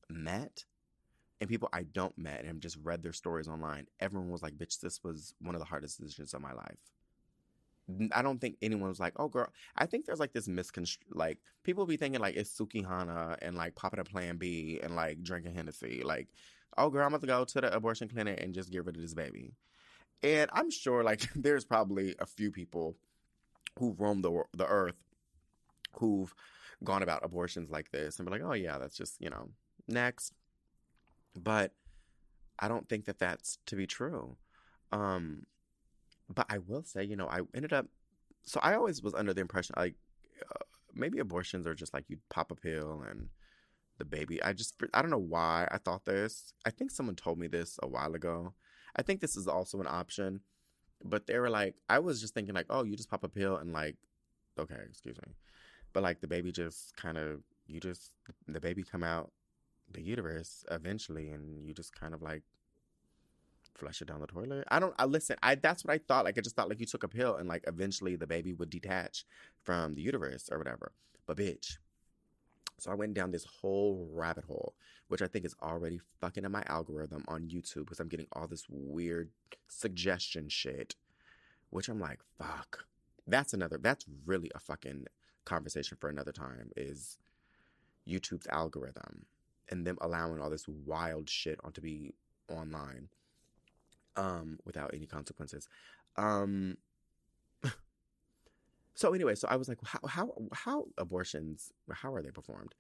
met and people I don't met and just read their stories online, everyone was like, bitch, this was one of the hardest decisions of my life. I don't think anyone was like, oh, girl. I think there's like this misconstrued, like, people be thinking like it's Sukihana and like popping a plan B and like drinking Hennessy. Like, oh, girl, I'm about to go to the abortion clinic and just get rid of this baby. And I'm sure like [laughs] there's probably a few people who roam the, the earth who've gone about abortions like this and be like, oh, yeah, that's just, you know, next but I don't think that that's to be true. Um, but I will say, you know, I ended up. So I always was under the impression like uh, maybe abortions are just like you pop a pill and the baby. I just I don't know why I thought this. I think someone told me this a while ago. I think this is also an option, but they were like, I was just thinking like, oh, you just pop a pill and like, okay, excuse me, but like the baby just kind of you just the baby come out the uterus eventually, and you just kind of like flush it down the toilet. I don't. I listen. I that's what I thought. Like I just thought like you took a pill and like eventually the baby would detach from the uterus or whatever. But bitch. So I went down this whole rabbit hole, which I think is already fucking in my algorithm on YouTube because I'm getting all this weird suggestion shit, which I'm like, fuck. That's another. That's really a fucking conversation for another time. Is YouTube's algorithm and them allowing all this wild shit on to be online um without any consequences. Um [laughs] so anyway, so I was like how how how abortions how are they performed?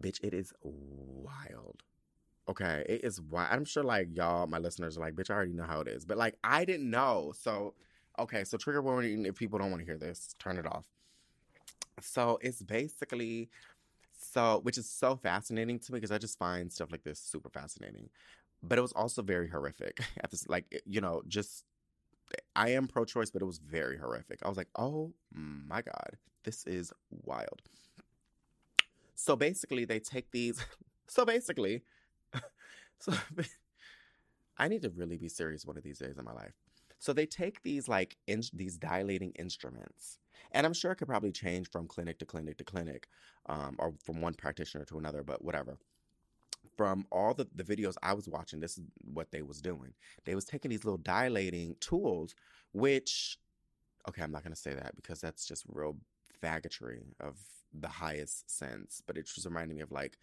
Bitch, it is wild. Okay, it is wild. I'm sure like y'all, my listeners are like, bitch, I already know how it is. But like I didn't know. So okay, so trigger warning if people don't want to hear this, turn it off. So it's basically so which is so fascinating to me because I just find stuff like this super fascinating. But it was also very horrific. [laughs] At this like you know, just I am pro choice, but it was very horrific. I was like, oh my God, this is wild. So basically, they take these. [laughs] So basically, [laughs] so I need to really be serious one of these days in my life. So they take these like in, these dilating instruments, and I'm sure it could probably change from clinic to clinic to clinic, um, or from one practitioner to another, but whatever. From all the, the videos I was watching, this is what they was doing. They was taking these little dilating tools, which, okay, I'm not gonna say that because that's just real faggotry of the highest sense. But it just reminded me of like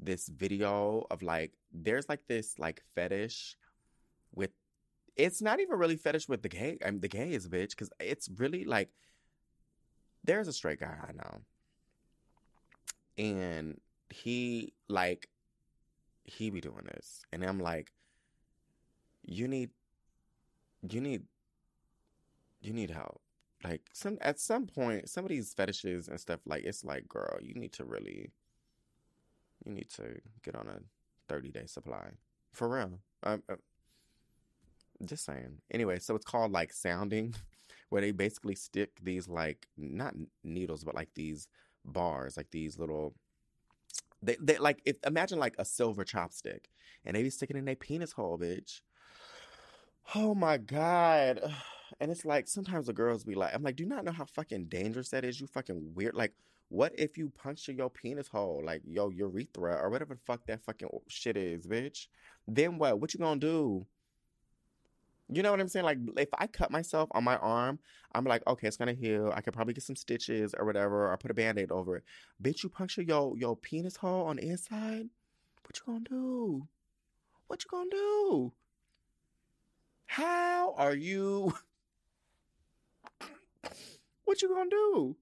this video of like there's like this like fetish with it's not even really fetish with the gay I mean the gay is bitch because it's really like there's a straight guy I know and he like he be doing this and I'm like you need you need you need help like some at some point some of these fetishes and stuff like it's like girl you need to really you need to get on a 30 day supply. For real. I'm, I'm just saying. Anyway, so it's called like sounding, [laughs] where they basically stick these like, not needles, but like these bars, like these little. They, they like if imagine like a silver chopstick and they be sticking in their penis hole, bitch. Oh my god. [sighs] And it's like sometimes the girls be like, I'm like, do you not know how fucking dangerous that is? You fucking weird. Like, what if you puncture your penis hole, like your urethra or whatever the fuck that fucking shit is, bitch? Then what? What you gonna do? You know what I'm saying? Like, if I cut myself on my arm, I'm like, okay, it's gonna heal. I could probably get some stitches or whatever, or put a band-aid over it. Bitch, you puncture your your penis hole on the inside. What you gonna do? What you gonna do? How are you? [coughs] what you gonna do?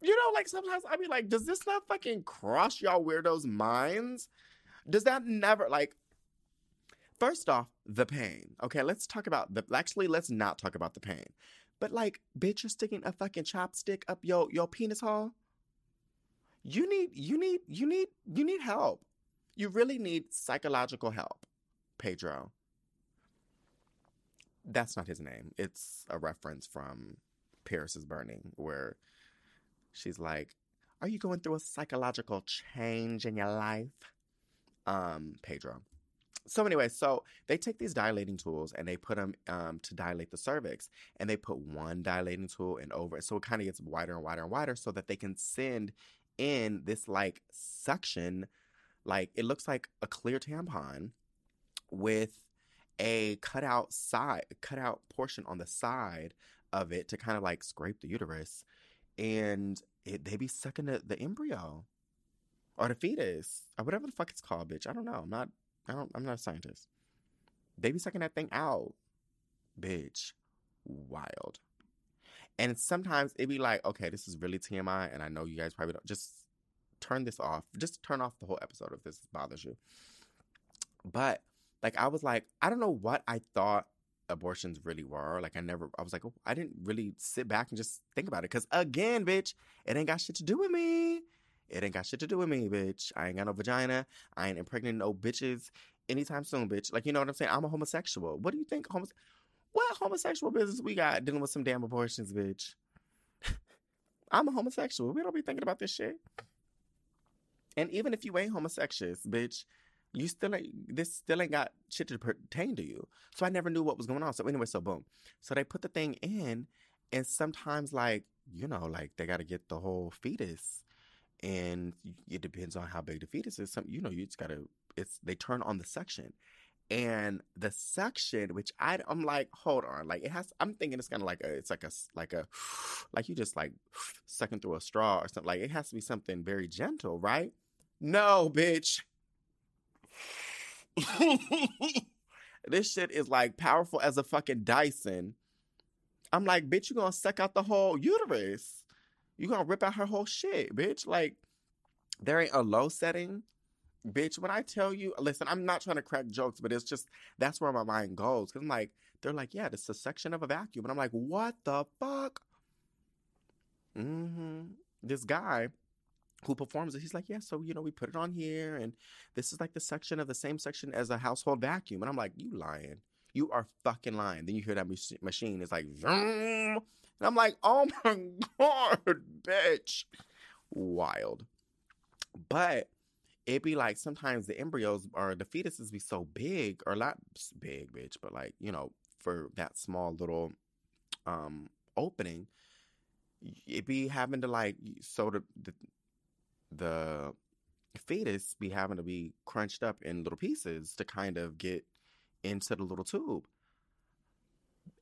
You know, like sometimes I be like, does this not fucking cross y'all weirdos' minds? Does that never like first off, the pain. Okay, let's talk about the actually let's not talk about the pain. But like, bitch, you're sticking a fucking chopstick up your your penis hole. You need you need you need you need help. You really need psychological help, Pedro. That's not his name. It's a reference from Paris is Burning, where She's like, Are you going through a psychological change in your life? Um, Pedro. So anyway, so they take these dilating tools and they put them um, to dilate the cervix, and they put one dilating tool in over it, so it kind of gets wider and wider and wider, so that they can send in this like suction, like it looks like a clear tampon with a cutout side, cutout portion on the side of it to kind of like scrape the uterus and it, they be sucking the, the embryo or the fetus or whatever the fuck it's called, bitch. I don't know. I'm not. I don't. I'm not a scientist. They be sucking that thing out, bitch. Wild. And sometimes it be like, okay, this is really TMI, and I know you guys probably don't. Just turn this off. Just turn off the whole episode if this bothers you. But like, I was like, I don't know what I thought abortions really were. Like I never, I was like, oh, I didn't really sit back and just think about it. Cause again, bitch, it ain't got shit to do with me. It ain't got shit to do with me, bitch. I ain't got no vagina. I ain't impregnating no bitches anytime soon, bitch. Like, you know what I'm saying? I'm a homosexual. What do you think? Homos- what homosexual business we got dealing with some damn abortions, bitch? [laughs] I'm a homosexual. We don't be thinking about this shit. And even if you ain't homosexual, bitch, you still ain't this still ain't got shit to pertain to you. So I never knew what was going on. So anyway, so boom. So they put the thing in, and sometimes like you know like they got to get the whole fetus, and it depends on how big the fetus is. Some you know you just gotta it's they turn on the suction, and the suction, which I I'm like, hold on, like it has. I'm thinking it's kind of like a, it's like a like a [sighs] like you just like [sighs] sucking through a straw or something. Like it has to be something very gentle, right? No, bitch. [laughs] this shit is like powerful as a fucking Dyson. I'm like, bitch, you gonna suck out the whole uterus. You gonna rip out her whole shit, bitch. Like, there ain't a low setting. Bitch, when I tell you, listen, I'm not trying to crack jokes, but it's just that's where my mind goes. Cause I'm like, they're like, yeah, is a section of a vacuum. And I'm like, what the fuck? Mm-hmm. This guy who performs it, he's like, yeah, so you know, we put it on here, and this is like the section of the same section as a household vacuum. And I'm like, you lying. You are fucking lying. Then you hear that machine. It's like, and I'm like, oh [laughs] my God, bitch. Wild. But it'd be like sometimes the embryos or the fetuses be so big or not big, bitch, but like, you know, for that small little um opening, it be having to like so the, the the fetus be having to be crunched up in little pieces to kind of get into the little tube.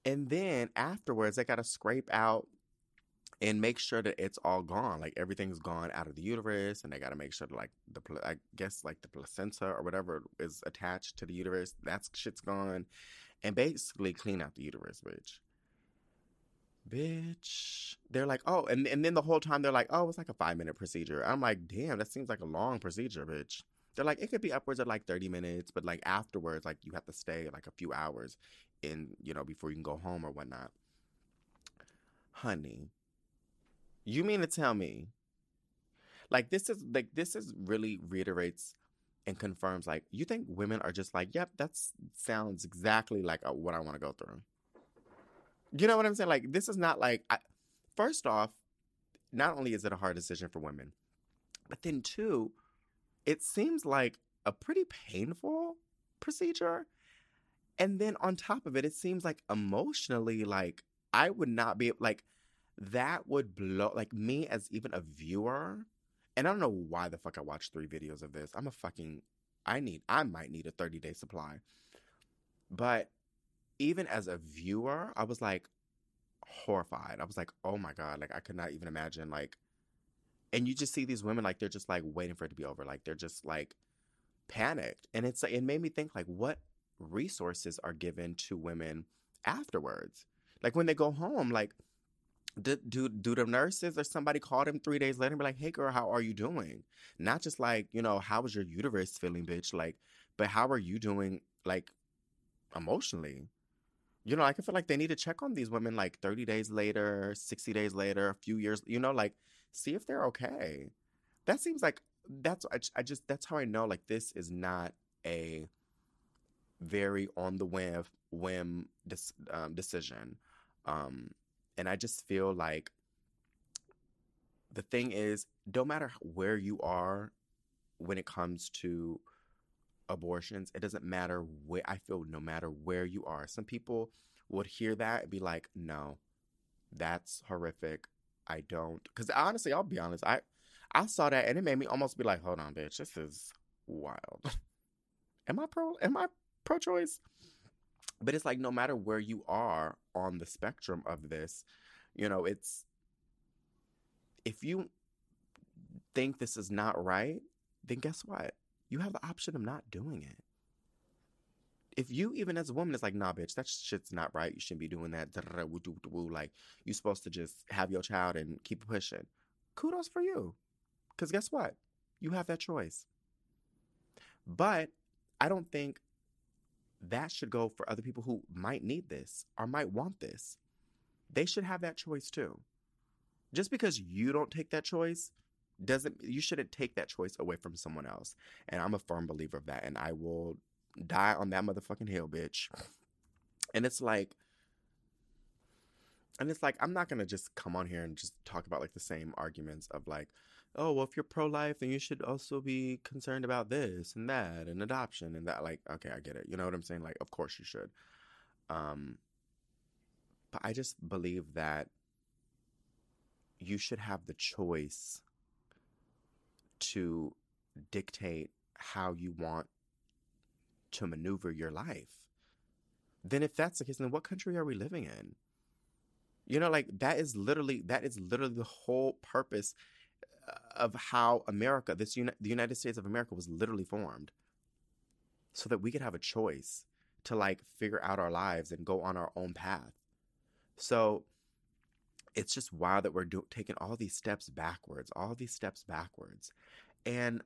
And then afterwards, they got to scrape out and make sure that it's all gone. Like everything's gone out of the uterus, and they got to make sure that, like, the, I guess, like the placenta or whatever is attached to the uterus, that's shit's gone. And basically clean out the uterus, bitch bitch. They're like, oh, and and then the whole time they're like, oh, it's like a five minute procedure. I'm like, damn, that seems like a long procedure, bitch. They're like, it could be upwards of like 30 minutes, but like afterwards, like you have to stay like a few hours in, you know, before you can go home or whatnot. Honey, you mean to tell me, like this is like this is really reiterates and confirms like you think women are just like, yep, that sounds exactly like uh, what I want to go through. You know what I'm saying? Like, this is not like, I, first off, not only is it a hard decision for women, but then two, it seems like a pretty painful procedure. And then on top of it, it seems like emotionally, like, I would not be like, that would blow, like, me as even a viewer. And I don't know why the fuck I watched three videos of this. I'm a fucking, I need, I might need a 30 day supply. But even as a viewer, I was like horrified. I was like, oh my God, like I could not even imagine like and you just see these women like they're just like waiting for it to be over. Like they're just like panicked. And it's it made me think like what resources are given to women afterwards. Like when they go home, like do, do do the nurses or somebody call them three days later and be like, "Hey, girl, how are you doing?" Not just like you know, how was your uterus feeling, bitch? Like, but how are you doing, like, emotionally? you know, I can feel like they need to check on these women like 30 days later, 60 days later, a few years, you know, like see if they're okay. That seems like that's, I, I just, that's how I know like this is not a very on the whim, whim um, decision. Um, and I just feel like the thing is, no matter where you are when it comes to abortions. It doesn't matter where I feel no matter where you are. Some people would hear that and be like, "No, that's horrific. I don't." Because honestly, I'll be honest. I I saw that and it made me almost be like, "Hold on, bitch, this is wild." [laughs] am I pro? Am I pro-choice? But it's like no matter where you are on the spectrum of this, you know, it's if you think this is not right, then guess what? you have the option of not doing it. If you, even as a woman, is like, nah, bitch, that shit's not right. You shouldn't be doing that. Like, you're supposed to just have your child and keep pushing. Kudos for you. Because guess what? You have that choice. But I don't think that should go for other people who might need this or might want this. They should have that choice too. Just because you don't take that choice doesn't you shouldn't take that choice away from someone else. And I'm a firm believer of that. And I will die on that motherfucking hill, bitch. And it's like and it's like I'm not gonna just come on here and just talk about like the same arguments of like, oh well if you're pro life then you should also be concerned about this and that and adoption and that like okay I get it. You know what I'm saying? Like of course you should. Um but I just believe that you should have the choice to dictate how you want to maneuver your life. Then if that's the case, then what country are we living in? You know, like that is literally that is literally the whole purpose uh, of how America, this uni- the United States of America, was literally formed, so that we could have a choice to like figure out our lives and go on our own path. So it's just wild that we're do- taking all these steps backwards, all these steps backwards, and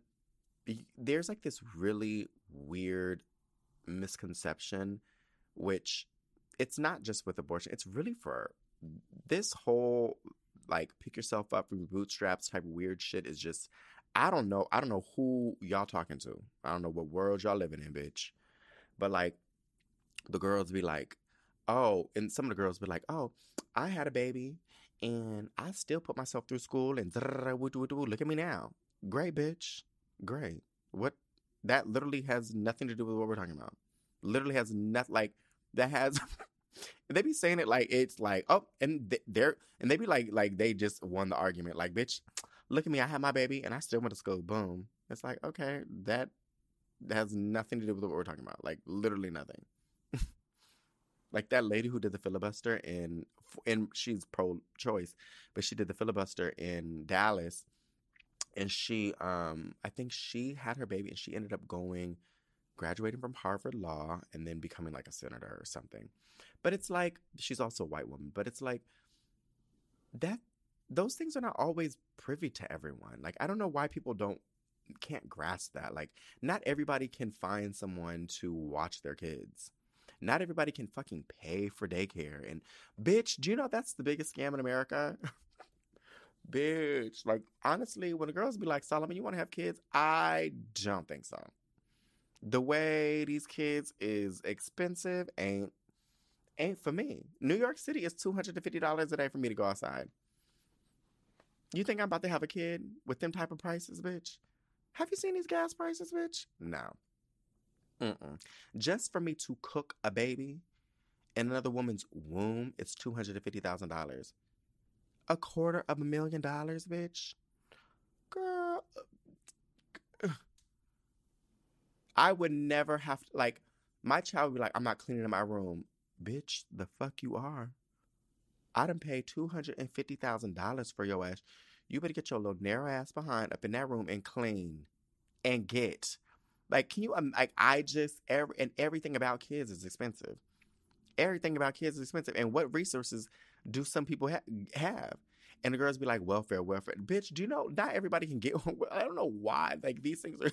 there's like this really weird misconception, which it's not just with abortion; it's really for this whole like pick yourself up from bootstraps type weird shit is just I don't know. I don't know who y'all talking to. I don't know what world y'all living in, bitch. But like the girls be like, oh, and some of the girls be like, oh, I had a baby and I still put myself through school and look at me now. Great, bitch. Great. What? That literally has nothing to do with what we're talking about. Literally has nothing, like, that has. [laughs] they be saying it like it's like oh and they're and they be like like they just won the argument like bitch look at me i had my baby and i still went to school boom it's like okay that has nothing to do with what we're talking about like literally nothing [laughs] like that lady who did the filibuster in and she's pro-choice but she did the filibuster in dallas and she um i think she had her baby and she ended up going graduating from harvard law and then becoming like a senator or something but it's like she's also a white woman but it's like that those things are not always privy to everyone like i don't know why people don't can't grasp that like not everybody can find someone to watch their kids not everybody can fucking pay for daycare. And bitch, do you know that's the biggest scam in America? [laughs] bitch, like honestly, when the girls be like, Solomon, you want to have kids? I don't think so. The way these kids is expensive ain't ain't for me. New York City is two hundred and fifty dollars a day for me to go outside. You think I'm about to have a kid with them type of prices, bitch? Have you seen these gas prices, bitch? No. Mm-mm. Just for me to cook a baby in another woman's womb, it's two hundred and fifty thousand dollars. A quarter of a million dollars, bitch. Girl, [sighs] I would never have to, like my child would be like, I'm not cleaning my room. Bitch, the fuck you are. I done paid two hundred and fifty thousand dollars for your ass. You better get your little narrow ass behind up in that room and clean and get like, can you, um, like, I just, every, and everything about kids is expensive. Everything about kids is expensive. And what resources do some people ha- have? And the girls be like, welfare, welfare. Bitch, do you know, not everybody can get, [laughs] I don't know why. Like, these things are,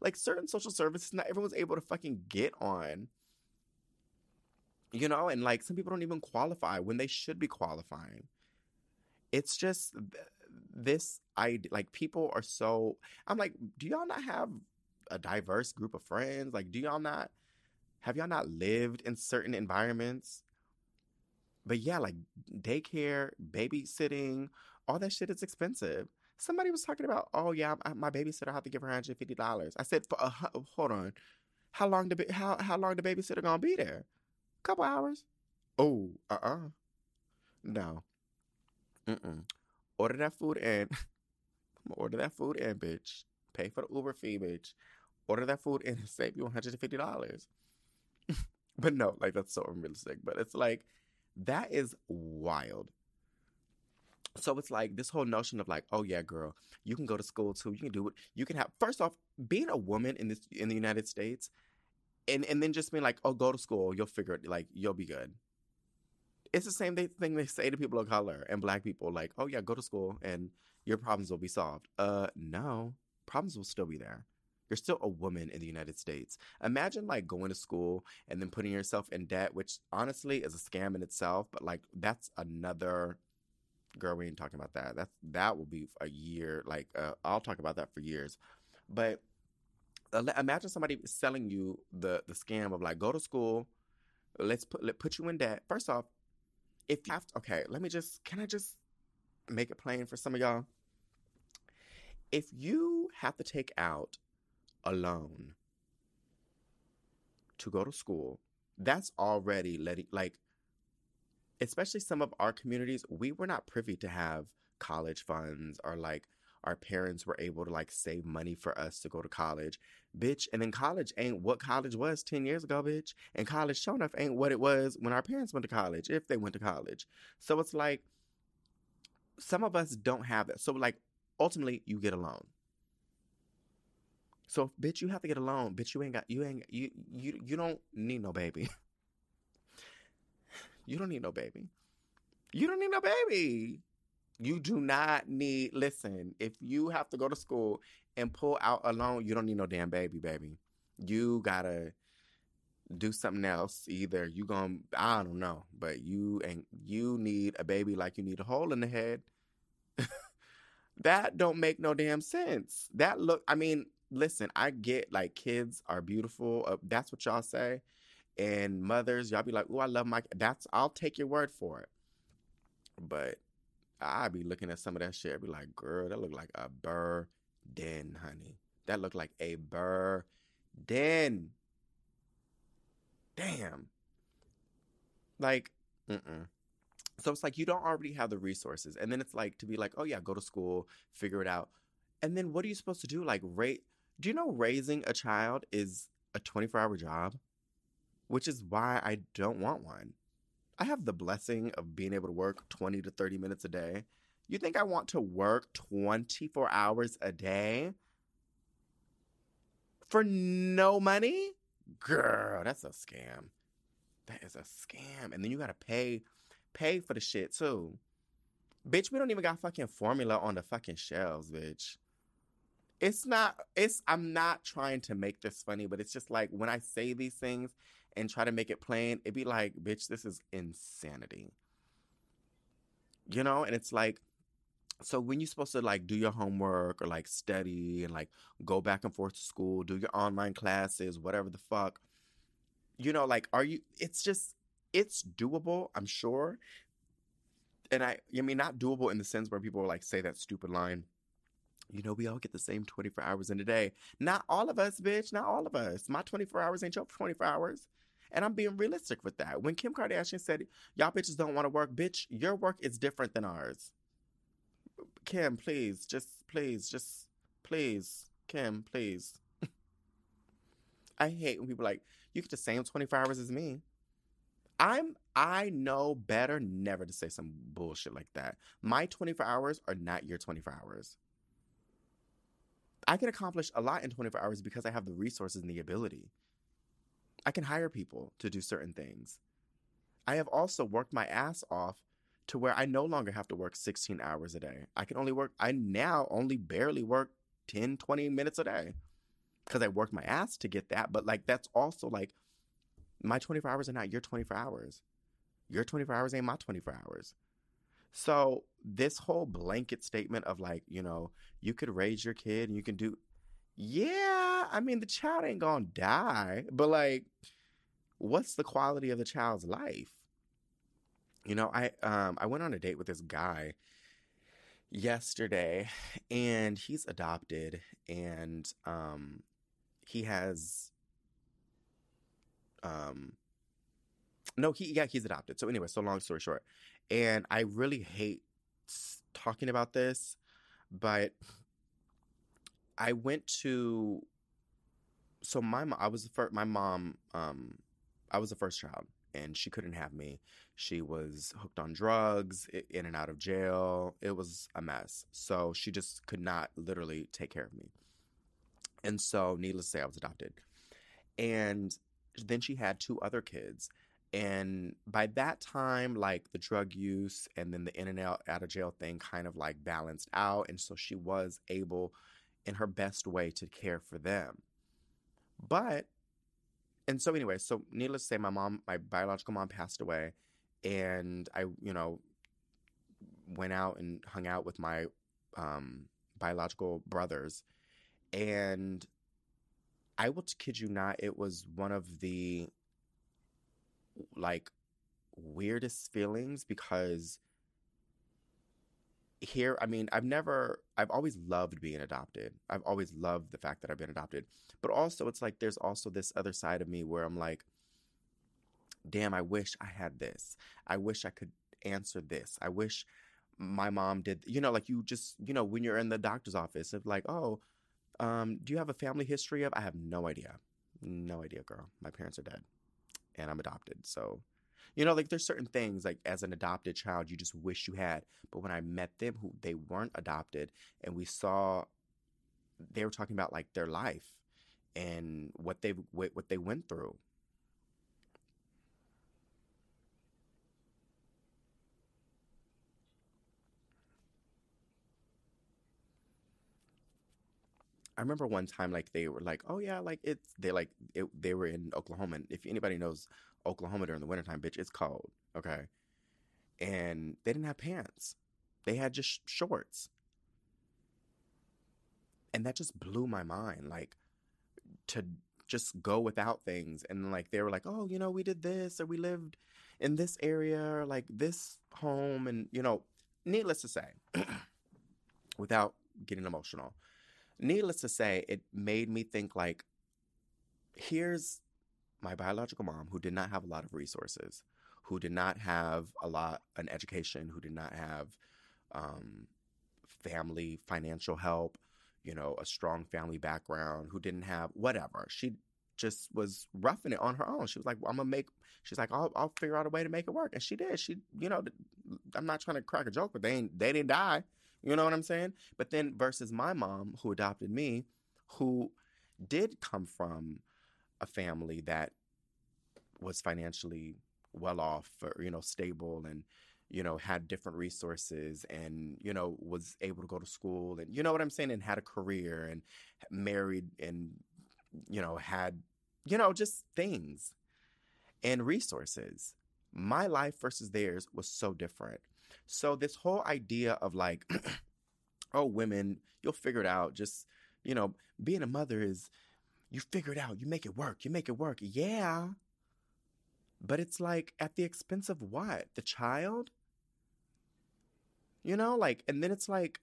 like, certain social services, not everyone's able to fucking get on. You know, and like, some people don't even qualify when they should be qualifying. It's just this, I, like, people are so, I'm like, do y'all not have a diverse group of friends? Like, do y'all not have y'all not lived in certain environments? But yeah, like daycare, babysitting, all that shit is expensive. Somebody was talking about, oh yeah, my babysitter I have to give her hundred fifty dollars. I said, for, a, hold on, how long the how how long the babysitter gonna be there? Couple hours. Oh, uh uh no. Mm-mm. Order that food and [laughs] order that food and bitch. Pay for the Uber fee, bitch order that food and save you $150. [laughs] but no, like that's so unrealistic. But it's like, that is wild. So it's like this whole notion of like, oh yeah, girl, you can go to school too. You can do it. You can have first off, being a woman in this in the United States, and and then just being like, oh, go to school, you'll figure it. Like you'll be good. It's the same thing they say to people of color and black people, like, oh yeah, go to school and your problems will be solved. Uh, no, problems will still be there you're still a woman in the United States. Imagine like going to school and then putting yourself in debt, which honestly is a scam in itself, but like that's another girl we ain't talking about that. That's that will be a year like uh, I'll talk about that for years. But imagine somebody selling you the the scam of like go to school, let's put let put you in debt. First off, if you have to, okay, let me just can I just make it plain for some of y'all? If you have to take out alone to go to school, that's already letting, like, especially some of our communities, we were not privy to have college funds or like, our parents were able to like save money for us to go to college. Bitch, and then college ain't what college was 10 years ago, bitch. And college, sure enough, ain't what it was when our parents went to college, if they went to college. So it's like, some of us don't have that. So, like, ultimately, you get a loan. So, bitch, you have to get a loan. Bitch, you ain't got, you ain't, you, you, you don't need no baby. you don't need no baby. You don't need no baby. You do not need, listen, if you have to go to school and pull out a loan, you don't need no damn baby, baby. You gotta do something else. Either you gonna, I don't know, but you and you need a baby like you need a hole in the head. [laughs] that don't make no damn sense. That look, I mean, listen, I get like kids are beautiful. Uh, that's what y'all say. And mothers, y'all be like, oh, I love my, that's, I'll take your word for it. But I be looking at some of that shit. I be like, girl, that look like a burden, honey. That look like a burden. Damn. Like, mm-mm. So it's like you don't already have the resources. And then it's like to be like, oh yeah, go to school, figure it out. And then what are you supposed to do? Like, rate, do you know raising a child is a 24 hour job? Which is why I don't want one. I have the blessing of being able to work 20 to 30 minutes a day. You think I want to work 24 hours a day for no money? Girl, that's a scam. That is a scam. And then you got to pay pay for the shit too. Bitch, we don't even got fucking formula on the fucking shelves, bitch. It's not it's I'm not trying to make this funny, but it's just like when I say these things, and try to make it plain, it'd be like, bitch, this is insanity. You know, and it's like, so when you're supposed to like do your homework or like study and like go back and forth to school, do your online classes, whatever the fuck, you know, like, are you, it's just, it's doable, I'm sure. And I, I mean, not doable in the sense where people like say that stupid line, you know, we all get the same 24 hours in a day. Not all of us, bitch. Not all of us. My 24 hours ain't your 24 hours. And I'm being realistic with that. When Kim Kardashian said, y'all bitches don't want to work, bitch, your work is different than ours. Kim, please, just, please, just, please, Kim, please. [laughs] I hate when people like, you get the same 24 hours as me. I'm, I know better never to say some bullshit like that. My 24 hours are not your 24 hours. I can accomplish a lot in 24 hours because I have the resources and the ability. I can hire people to do certain things. I have also worked my ass off to where I no longer have to work 16 hours a day. I can only work, I now only barely work 10, 20 minutes a day because I worked my ass to get that. But like, that's also like my 24 hours are not your 24 hours. Your 24 hours ain't my 24 hours. So, this whole blanket statement of like, you know, you could raise your kid and you can do, yeah, I mean, the child ain't gonna die, but like, what's the quality of the child's life? You know, I um I went on a date with this guy yesterday and he's adopted and um he has um no he yeah he's adopted so anyway so long story short and i really hate talking about this but I went to so my mom, I was the first my mom um I was the first child and she couldn't have me. She was hooked on drugs, in and out of jail. It was a mess. So she just could not literally take care of me. And so needless to say I was adopted. And then she had two other kids. And by that time, like the drug use and then the in and out, out of jail thing kind of like balanced out. And so she was able in her best way to care for them. But, and so anyway, so needless to say, my mom, my biological mom passed away, and I, you know, went out and hung out with my um, biological brothers, and I will kid you not, it was one of the like weirdest feelings because here, I mean, I've never, I've always loved being adopted. I've always loved the fact that I've been adopted. But also, it's like there's also this other side of me where I'm like, damn, I wish I had this. I wish I could answer this. I wish my mom did, you know, like you just, you know, when you're in the doctor's office, of like, oh, um, do you have a family history of? I have no idea. No idea, girl. My parents are dead and I'm adopted. So, you know, like there's certain things like as an adopted child you just wish you had. But when I met them who they weren't adopted and we saw they were talking about like their life and what they what they went through I remember one time like they were like, oh yeah, like it's they like it, they were in Oklahoma. And if anybody knows Oklahoma during the wintertime, bitch, it's cold. Okay. And they didn't have pants. They had just shorts. And that just blew my mind. Like to just go without things. And like they were like, oh, you know, we did this or we lived in this area or like this home. And, you know, needless to say, [clears throat] without getting emotional, needless to say, it made me think like, here's my biological mom who did not have a lot of resources, who did not have a lot an education, who did not have um, family financial help, you know, a strong family background, who didn't have whatever. She just was roughing it on her own. She was like, well, "I'm gonna make." She's like, "I'll I'll figure out a way to make it work," and she did. She, you know, I'm not trying to crack a joke, but they ain't they didn't die. You know what I'm saying? But then versus my mom, who adopted me, who did come from a family that was financially well off or, you know, stable and, you know, had different resources and, you know, was able to go to school and, you know what I'm saying? And had a career and married and, you know, had, you know, just things and resources. My life versus theirs was so different. So this whole idea of like, [clears throat] oh, women, you'll figure it out. Just, you know, being a mother is you figure it out, you make it work, you make it work. Yeah. But it's like at the expense of what? The child? You know, like, and then it's like,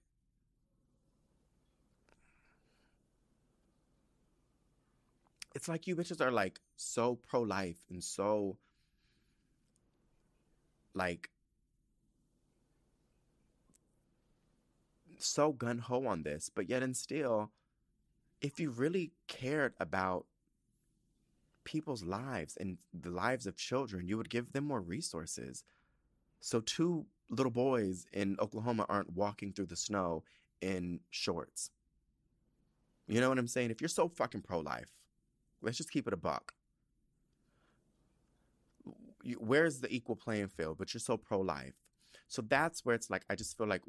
it's like you bitches are like so pro life and so like so gun ho on this, but yet and still, if you really cared about people's lives and the lives of children, you would give them more resources. So two little boys in Oklahoma aren't walking through the snow in shorts. You know what I'm saying? If you're so fucking pro life, let's just keep it a buck. Where's the equal playing field? But you're so pro life. So that's where it's like, I just feel like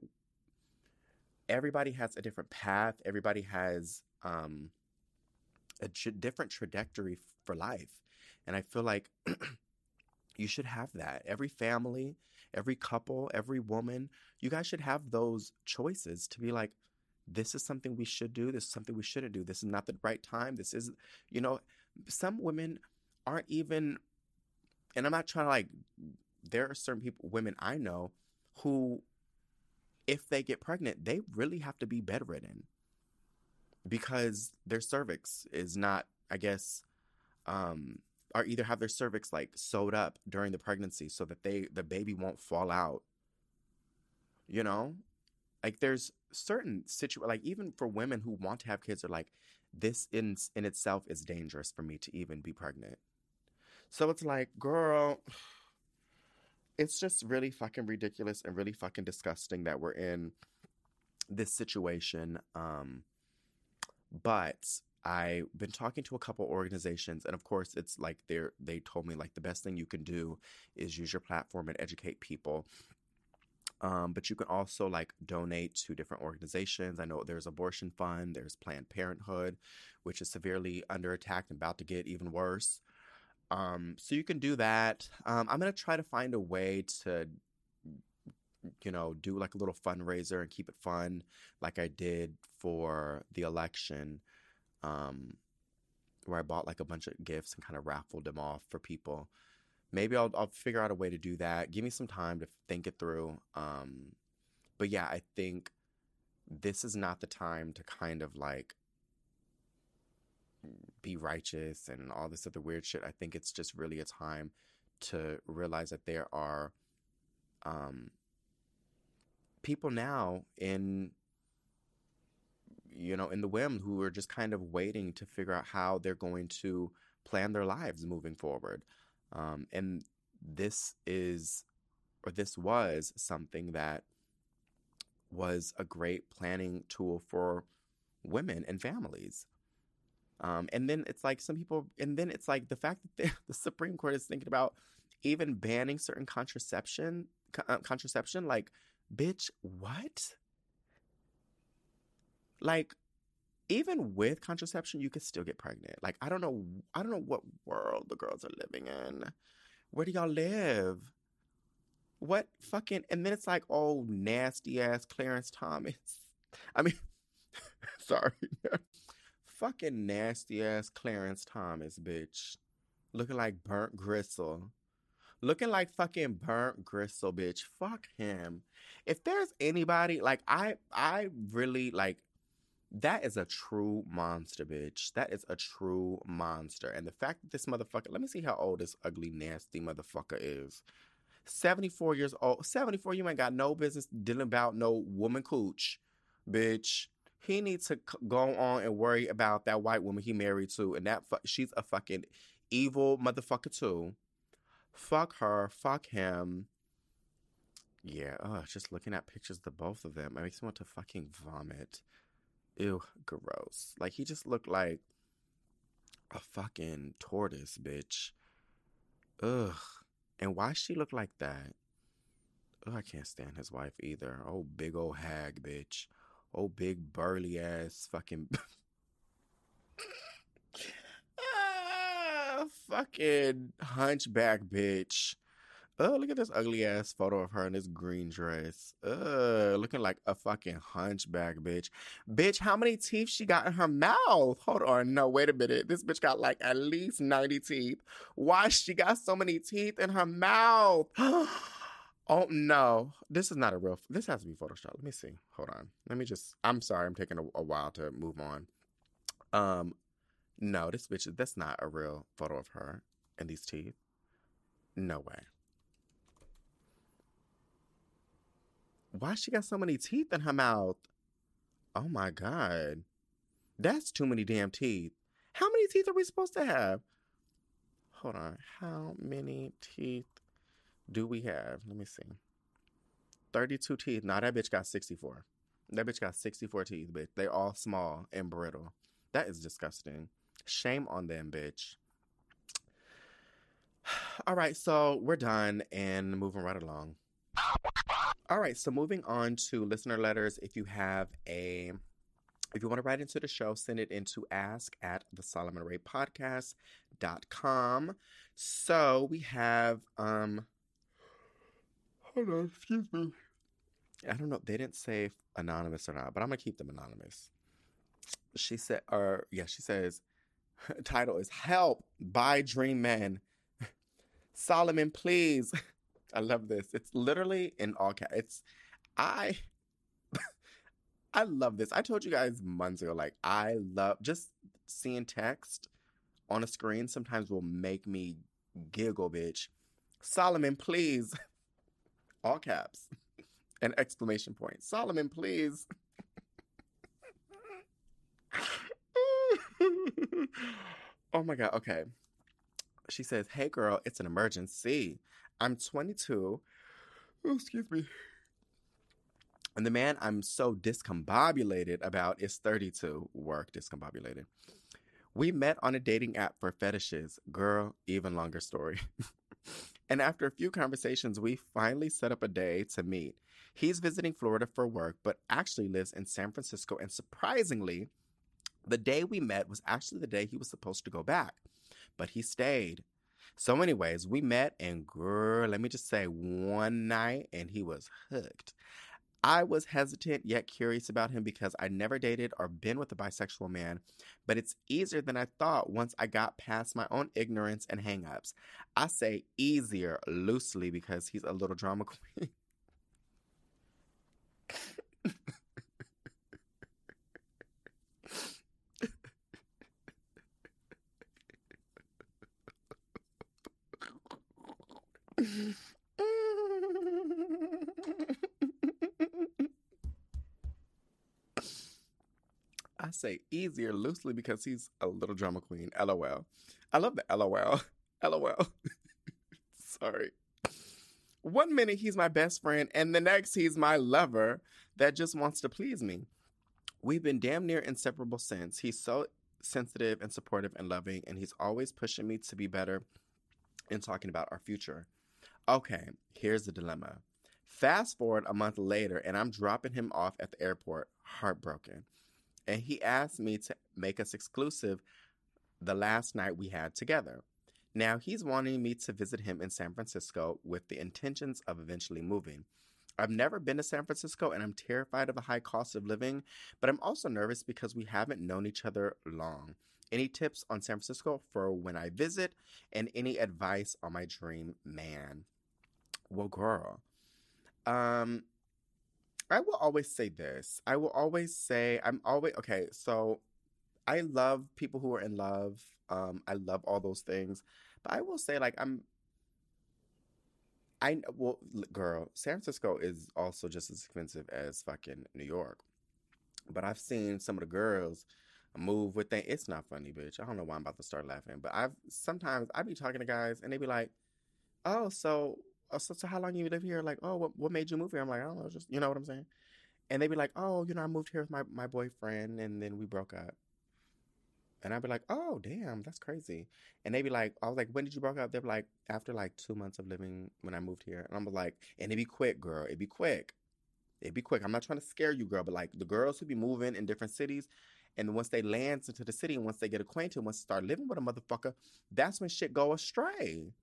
everybody has a different path. Everybody has um, a tra- different trajectory for life. And I feel like [clears throat] you should have that. Every family, every couple, every woman, you guys should have those choices to be like, this is something we should do. This is something we shouldn't do. This is not the right time. This is, you know, some women aren't even, and I'm not trying to like, there are certain people, women I know who if they get pregnant, they really have to be bedridden because their cervix is not, I guess, um, or either have their cervix like sewed up during the pregnancy so that they the baby won't fall out. You know, like there's certain situ like even for women who want to have kids are like this in in itself is dangerous for me to even be pregnant. So it's like, girl it's just really fucking ridiculous and really fucking disgusting that we're in this situation. Um, but I've been talking to a couple organizations, and of course, it's like they're they told me like the best thing you can do is use your platform and educate people. Um, but you can also like donate to different organizations. I know there's Abortion Fund, there's Planned Parenthood, which is severely under attack and about to get even worse. Um, so you can do that. Um, I'm gonna try to find a way to, you know, do like a little fundraiser and keep it fun, like I did for the election, um, where I bought like a bunch of gifts and kind of raffled them off for people. Maybe I'll I'll figure out a way to do that. Give me some time to think it through. Um, but yeah, I think this is not the time to kind of like be righteous and all this other weird shit. I think it's just really a time to realize that there are um people now in you know in the whim who are just kind of waiting to figure out how they're going to plan their lives moving forward um, and this is or this was something that was a great planning tool for women and families um, and then it's like some people, and then it's like the fact that the, [laughs] the Supreme Court is thinking about even banning certain contraception, uh, contraception. Like, bitch, what? Like, even with contraception, you could still get pregnant. Like, I don't know, I don't know what world the girls are living in. Where do y'all live? What fucking? And then it's like, oh, nasty ass Clarence Thomas. [laughs] I mean, [laughs] sorry fucking nasty ass Clarence Thomas, bitch. Looking like burnt gristle. Looking like fucking burnt gristle, bitch. Fuck him. If there's anybody like I I really like that is a true monster, bitch. That is a true monster. And the fact that this motherfucker, let me see how old this ugly, nasty motherfucker is. 74 years old. 74, you ain't got no business dealing about no woman cooch, bitch he needs to go on and worry about that white woman he married to, and that fu- she's a fucking evil motherfucker too. Fuck her. Fuck him. Yeah. Oh, just looking at pictures of the both of them, makes me want to fucking vomit. Ew, gross. Like he just looked like a fucking tortoise, bitch. Ugh. And why she look like that? Ugh, I can't stand his wife either. Oh, big old hag, bitch. Oh, big burly ass fucking. [laughs] ah, fucking hunchback bitch. Oh, look at this ugly ass photo of her in this green dress. Uh, looking like a fucking hunchback bitch. Bitch, how many teeth she got in her mouth? Hold on, no, wait a minute. This bitch got like at least 90 teeth. Why she got so many teeth in her mouth? [gasps] Oh no, this is not a real. This has to be Photoshop. Let me see. Hold on. Let me just. I'm sorry. I'm taking a, a while to move on. Um, no, this bitch. That's not a real photo of her and these teeth. No way. Why she got so many teeth in her mouth? Oh my god, that's too many damn teeth. How many teeth are we supposed to have? Hold on. How many teeth do we have? Let me see. 32 teeth. Nah, that bitch got 64. That bitch got 64 teeth, bitch. They all small and brittle. That is disgusting. Shame on them, bitch. [sighs] All right, so we're done and moving right along. All right, so moving on to listener letters. If you have a if you want to write into the show, send it into ask at the Solomon Ray podcast.com. So we have um Hold on, excuse me. I don't know. They didn't say anonymous or not, but I'm gonna keep them anonymous. She said, or yeah, she says, title is "Help" by Dream Man. [laughs] Solomon, please. [laughs] I love this. It's literally in all caps. It's I. [laughs] I love this. I told you guys months ago, like I love just seeing text on a screen. Sometimes will make me giggle, bitch. Solomon, please all caps, [laughs] an exclamation point. Solomon, please. [laughs] oh my God. Okay. She says, Hey girl, it's an emergency. I'm 22. Oh, excuse me. And the man I'm so discombobulated about is 32. Work discombobulated. We met on a dating app for fetishes. Girl, even longer story. [laughs] And after a few conversations, we finally set up a day to meet. He's visiting Florida for work, but actually lives in San Francisco. And surprisingly, the day we met was actually the day he was supposed to go back, but he stayed. So, anyways, we met, and girl, let me just say, one night, and he was hooked. I was hesitant yet curious about him because I never dated or been with a bisexual man, but it's easier than I thought once I got past my own ignorance and hangups. I say easier loosely because he's a little drama [laughs] queen. [laughs] I say easier loosely because he's a little drama queen. LOL. I love the LOL. [laughs] LOL. [laughs] Sorry. One minute he's my best friend, and the next he's my lover that just wants to please me. We've been damn near inseparable since. He's so sensitive and supportive and loving, and he's always pushing me to be better and talking about our future. Okay, here's the dilemma. Fast forward a month later, and I'm dropping him off at the airport, heartbroken. And he asked me to make us exclusive the last night we had together. Now, he's wanting me to visit him in San Francisco with the intentions of eventually moving. I've never been to San Francisco and I'm terrified of the high cost of living, but I'm also nervous because we haven't known each other long. Any tips on San Francisco for when I visit and any advice on my dream man? Well, girl, um, I will always say this. I will always say, I'm always, okay, so I love people who are in love. Um, I love all those things. But I will say, like, I'm, I, well, girl, San Francisco is also just as expensive as fucking New York. But I've seen some of the girls move with that. It's not funny, bitch. I don't know why I'm about to start laughing. But I've, sometimes I'd be talking to guys and they'd be like, oh, so oh, so, so how long you live here? Like, oh, what, what made you move here? I'm like, I don't know, just, you know what I'm saying? And they'd be like, oh, you know, I moved here with my, my boyfriend and then we broke up. And I'd be like, oh, damn, that's crazy. And they'd be like, I was like, when did you break up? They'd be like, after like two months of living when I moved here. And I'm like, and it'd be quick, girl. It'd be quick. It'd be quick. I'm not trying to scare you, girl, but like the girls who be moving in different cities, and once they land into the city and once they get acquainted, once they start living with a motherfucker, that's when shit go astray.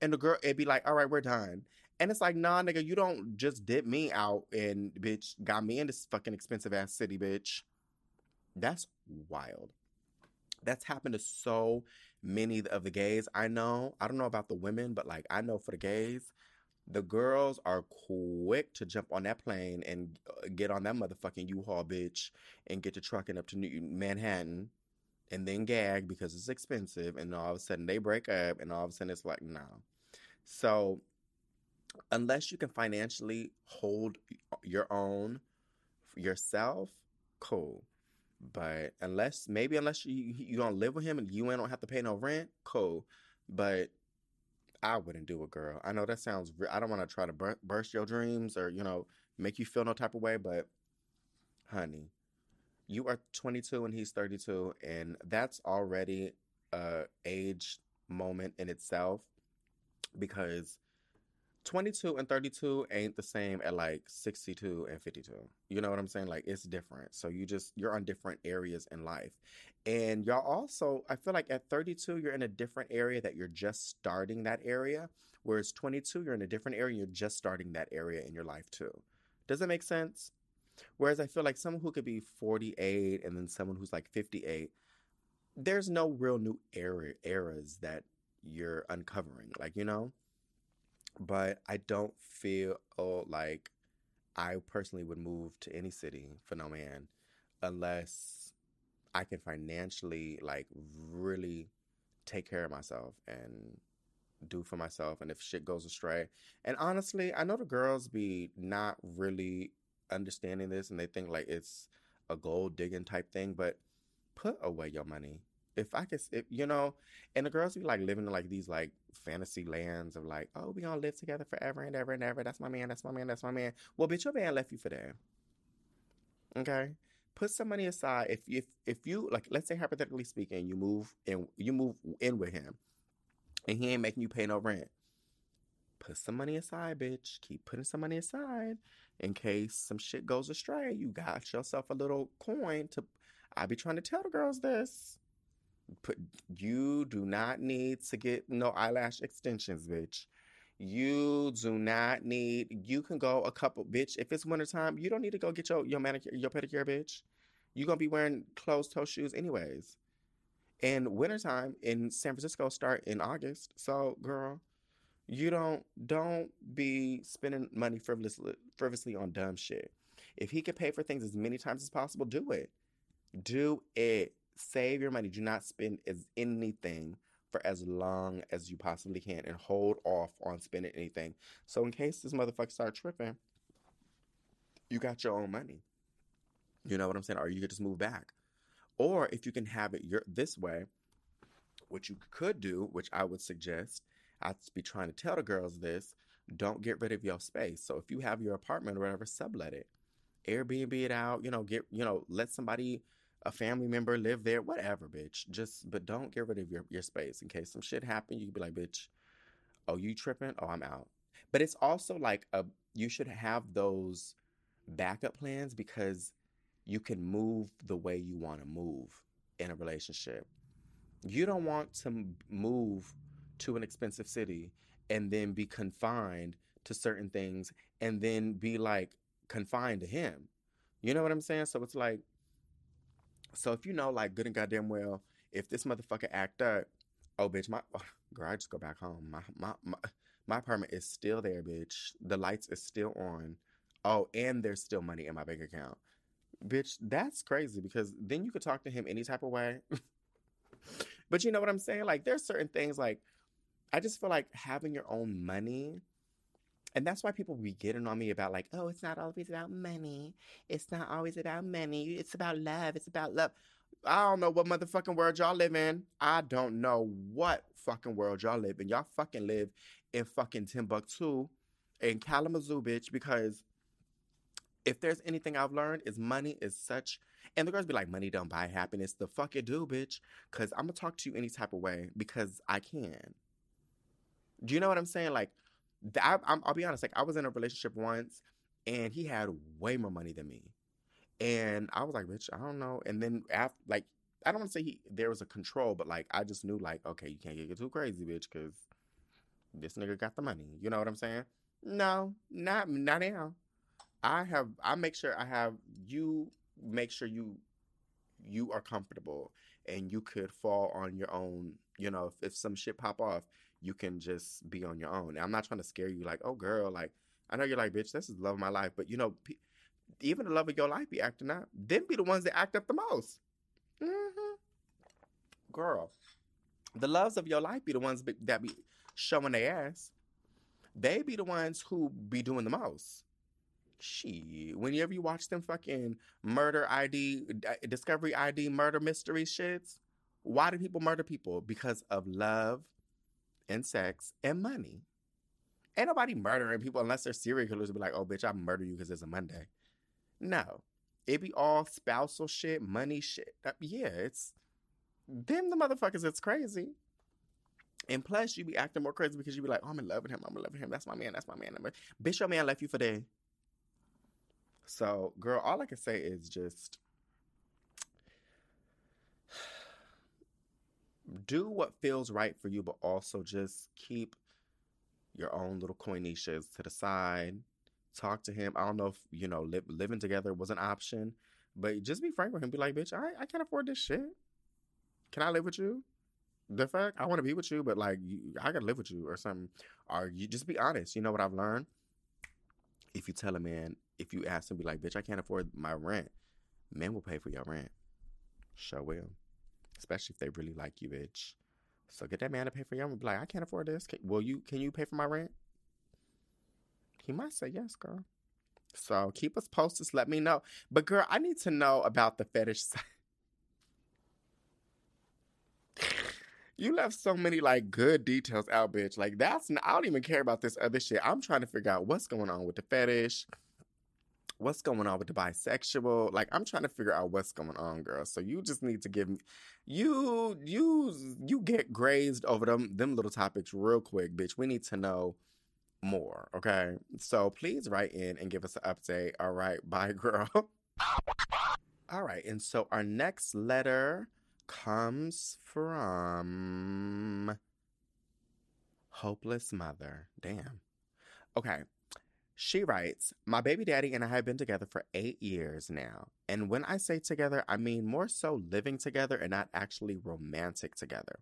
And the girl, it'd be like, all right, we're done. And it's like, nah, nigga, you don't just dip me out and bitch got me in this fucking expensive ass city, bitch. That's wild. That's happened to so many of the gays I know. I don't know about the women, but like I know for the gays, the girls are quick to jump on that plane and uh, get on that motherfucking U-Haul bitch and get the trucking up to New Manhattan and then gag because it's expensive and all of a sudden they break up and all of a sudden it's like no. So unless you can financially hold uh, your own yourself, cool. But unless maybe unless you you don't live with him and you ain't don't have to pay no rent, cool. But I wouldn't do it, girl. I know that sounds. I don't want to try to burst your dreams or you know make you feel no type of way, but honey, you are 22 and he's 32, and that's already a age moment in itself because 22 and 32 ain't the same at like 62 and 52. You know what I'm saying? Like it's different. So you just you're on different areas in life. And y'all also, I feel like at 32 you're in a different area that you're just starting that area, whereas 22 you're in a different area you're just starting that area in your life too. Does it make sense? Whereas I feel like someone who could be 48 and then someone who's like 58, there's no real new era eras that you're uncovering. Like, you know? but I don't feel oh, like I personally would move to any city for no man unless I can financially like really take care of myself and do for myself and if shit goes astray. And honestly, I know the girls be not really understanding this and they think like it's a gold digging type thing, but put away your money if I could, if, you know, and the girls be like living in like these like fantasy lands of like, oh, we gonna live together forever and ever and ever. That's my man. That's my man. That's my man. Well, bitch, your man left you for that. Okay, put some money aside. If if if you like, let's say hypothetically speaking, you move and you move in with him, and he ain't making you pay no rent. Put some money aside, bitch. Keep putting some money aside in case some shit goes astray. You got yourself a little coin to. I be trying to tell the girls this Put you do not need to get no eyelash extensions, bitch. You do not need. You can go a couple, bitch. If it's wintertime, you don't need to go get your your manicure, your pedicure, bitch. You gonna be wearing closed toe shoes anyways. And wintertime in San Francisco start in August. So, girl, you don't don't be spending money frivolously frivolously on dumb shit. If he can pay for things as many times as possible, do it. Do it save your money. Do not spend as anything for as long as you possibly can and hold off on spending anything. So in case this motherfucker start tripping, you got your own money. You know what I'm saying? Or you could just move back. Or if you can have it your this way, what you could do, which I would suggest, I'd be trying to tell the girls this, don't get rid of your space. So if you have your apartment or whatever, sublet it. Airbnb it out, you know, get you know, let somebody a family member live there, whatever, bitch. Just but don't get rid of your, your space in case some shit happen. You can be like, bitch, oh, you tripping? Oh, I'm out. But it's also like a you should have those backup plans because you can move the way you want to move in a relationship. You don't want to move to an expensive city and then be confined to certain things and then be like confined to him. You know what I'm saying? So it's like, so if you know, like, good and goddamn well, if this motherfucker act up, oh, bitch, my oh, [laughs] girl, I just go back home. My my my my apartment is still there, bitch. The lights is still on. Oh, and there's still money in my bank account. Bitch, that's crazy because then you could talk to him any type of way. [laughs] but you know what I'm saying? Like, there's certain things like I just feel like having your own money. And that's why people be getting on me about like, oh, it's not always about money. It's not always about money. It's about love. It's about love. I don't know what motherfucking world y'all live in. I don't know what fucking world y'all live in. Y'all fucking live in fucking Timbuktu in Kalamazoo, bitch, because if there's anything I've learned is money is such and the girls be like, money don't buy happiness. The fuck it do, bitch. Cause I'm gonna talk to you any type of way because I can. Do you know what I'm saying? Like, I, will be honest. Like, I was in a relationship once, and he had way more money than me, and I was like, bitch, I don't know. And then after, like, I don't want to say he there was a control, but like, I just knew like, okay, you can't get too crazy, bitch, because this nigga got the money. You know what I'm saying? No, not not now. I have I make sure I have you make sure you you are comfortable and you could fall on your own, you know, if, if some shit pop off, you can just be on your own. And I'm not trying to scare you like, oh girl, like I know you're like, bitch, this is love of my life, but you know, p- even the love of your life be acting up. Then be the ones that act up the most. Mm-hmm. Girl, the loves of your life be the ones that be showing their ass. They be the ones who be doing the most. She, whenever you watch them fucking murder ID, discovery ID, murder mystery shits, why do people murder people? Because of love and sex and money. Ain't nobody murdering people unless they're serial killers. Be like, oh, bitch, I murder you because it's a Monday. No, it be all spousal shit, money shit. Uh, yeah, it's them the motherfuckers. It's crazy. And plus, you be acting more crazy because you be like, oh, I'm in love with him. I'm in love with him. That's my man. That's my man. Bitch, your man left you for day. So, girl, all I can say is just do what feels right for you, but also just keep your own little coinishas to the side. Talk to him. I don't know if, you know, li- living together was an option, but just be frank with him. Be like, bitch, I, I can't afford this shit. Can I live with you? The fuck? I want to be with you, but like, you, I gotta live with you or something. Or you just be honest. You know what I've learned? If you tell a man, if you ask him, be like, bitch, I can't afford my rent, men will pay for your rent. Sure will especially if they really like you, bitch. So get that man to pay for your rent. Be like, I can't afford this. Can, will you? Can you pay for my rent? He might say yes, girl. So keep us posted. Let me know. But girl, I need to know about the fetish [laughs] you left so many like good details out, bitch. Like that's I don't even care about this other shit. I'm trying to figure out what's going on with the fetish what's going on with the bisexual? Like, I'm trying to figure out what's going on, girl. So you just need to give me, you, you, you get grazed over them, them little topics real quick, bitch. We need to know more, okay? So please write in and give us an update. All right, [laughs] bye, girl. All right, and so our next letter comes from Hopeless Mother. Damn. Okay, she writes, My baby daddy and I have been together for eight years now. And when I say together, I mean more so living together and not actually romantic together.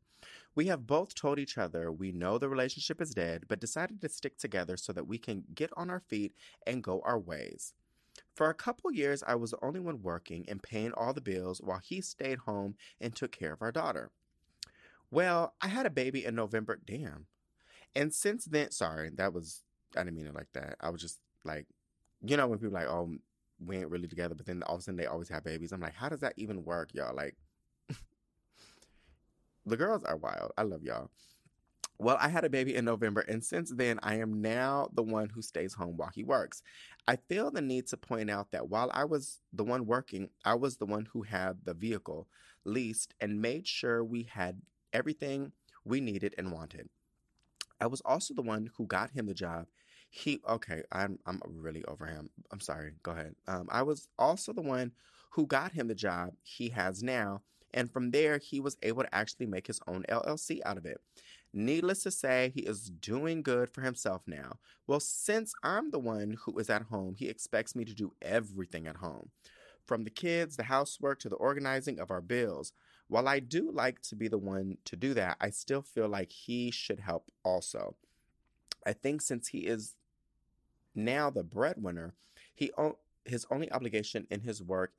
We have both told each other we know the relationship is dead, but decided to stick together so that we can get on our feet and go our ways. For a couple years, I was the only one working and paying all the bills while he stayed home and took care of our daughter. Well, I had a baby in November. Damn. And since then, sorry, that was I didn't mean it like that. I was just like, you know, when people like, oh, we ain't really together, but then all of a sudden they always have babies. I'm like, how does that even work, y'all? Like, [laughs] the girls are wild. I love y'all. Well, I had a baby in November, and since then, I am now the one who stays home while he works. I feel the need to point out that while I was the one working, I was the one who had the vehicle leased and made sure we had everything we needed and wanted. I was also the one who got him the job. He okay, I'm I'm really over him. I'm sorry. Go ahead. Um, I was also the one who got him the job he has now, and from there he was able to actually make his own LLC out of it. Needless to say, he is doing good for himself now. Well, since I'm the one who is at home, he expects me to do everything at home. From the kids, the housework, to the organizing of our bills. While I do like to be the one to do that, I still feel like he should help also. I think since he is now the breadwinner, he his only obligation in his work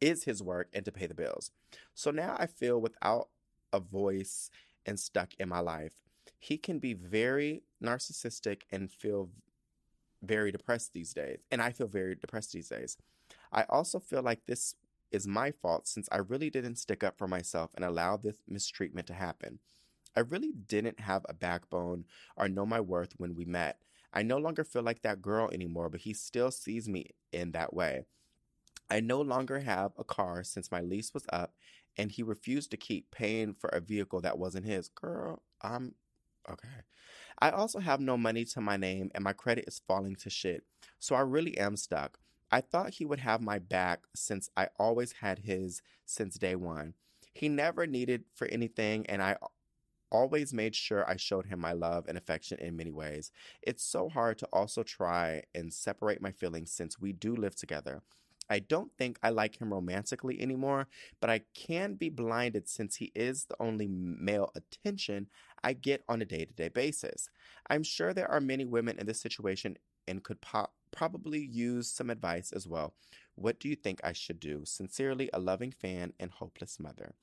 is his work and to pay the bills. So now I feel without a voice and stuck in my life. He can be very narcissistic and feel very depressed these days. And I feel very depressed these days. I also feel like this is my fault since I really didn't stick up for myself and allow this mistreatment to happen. I really didn't have a backbone or know my worth when we met. I no longer feel like that girl anymore, but he still sees me in that way. I no longer have a car since my lease was up and he refused to keep paying for a vehicle that wasn't his. Girl, I'm okay. I also have no money to my name and my credit is falling to shit. So I really am stuck. I thought he would have my back since I always had his since day one. He never needed for anything and I always made sure I showed him my love and affection in many ways. It's so hard to also try and separate my feelings since we do live together. I don't think I like him romantically anymore, but I can be blinded since he is the only male attention I get on a day to day basis. I'm sure there are many women in this situation and could probably use some advice as well. What do you think I should do? Sincerely, a loving fan and hopeless mother.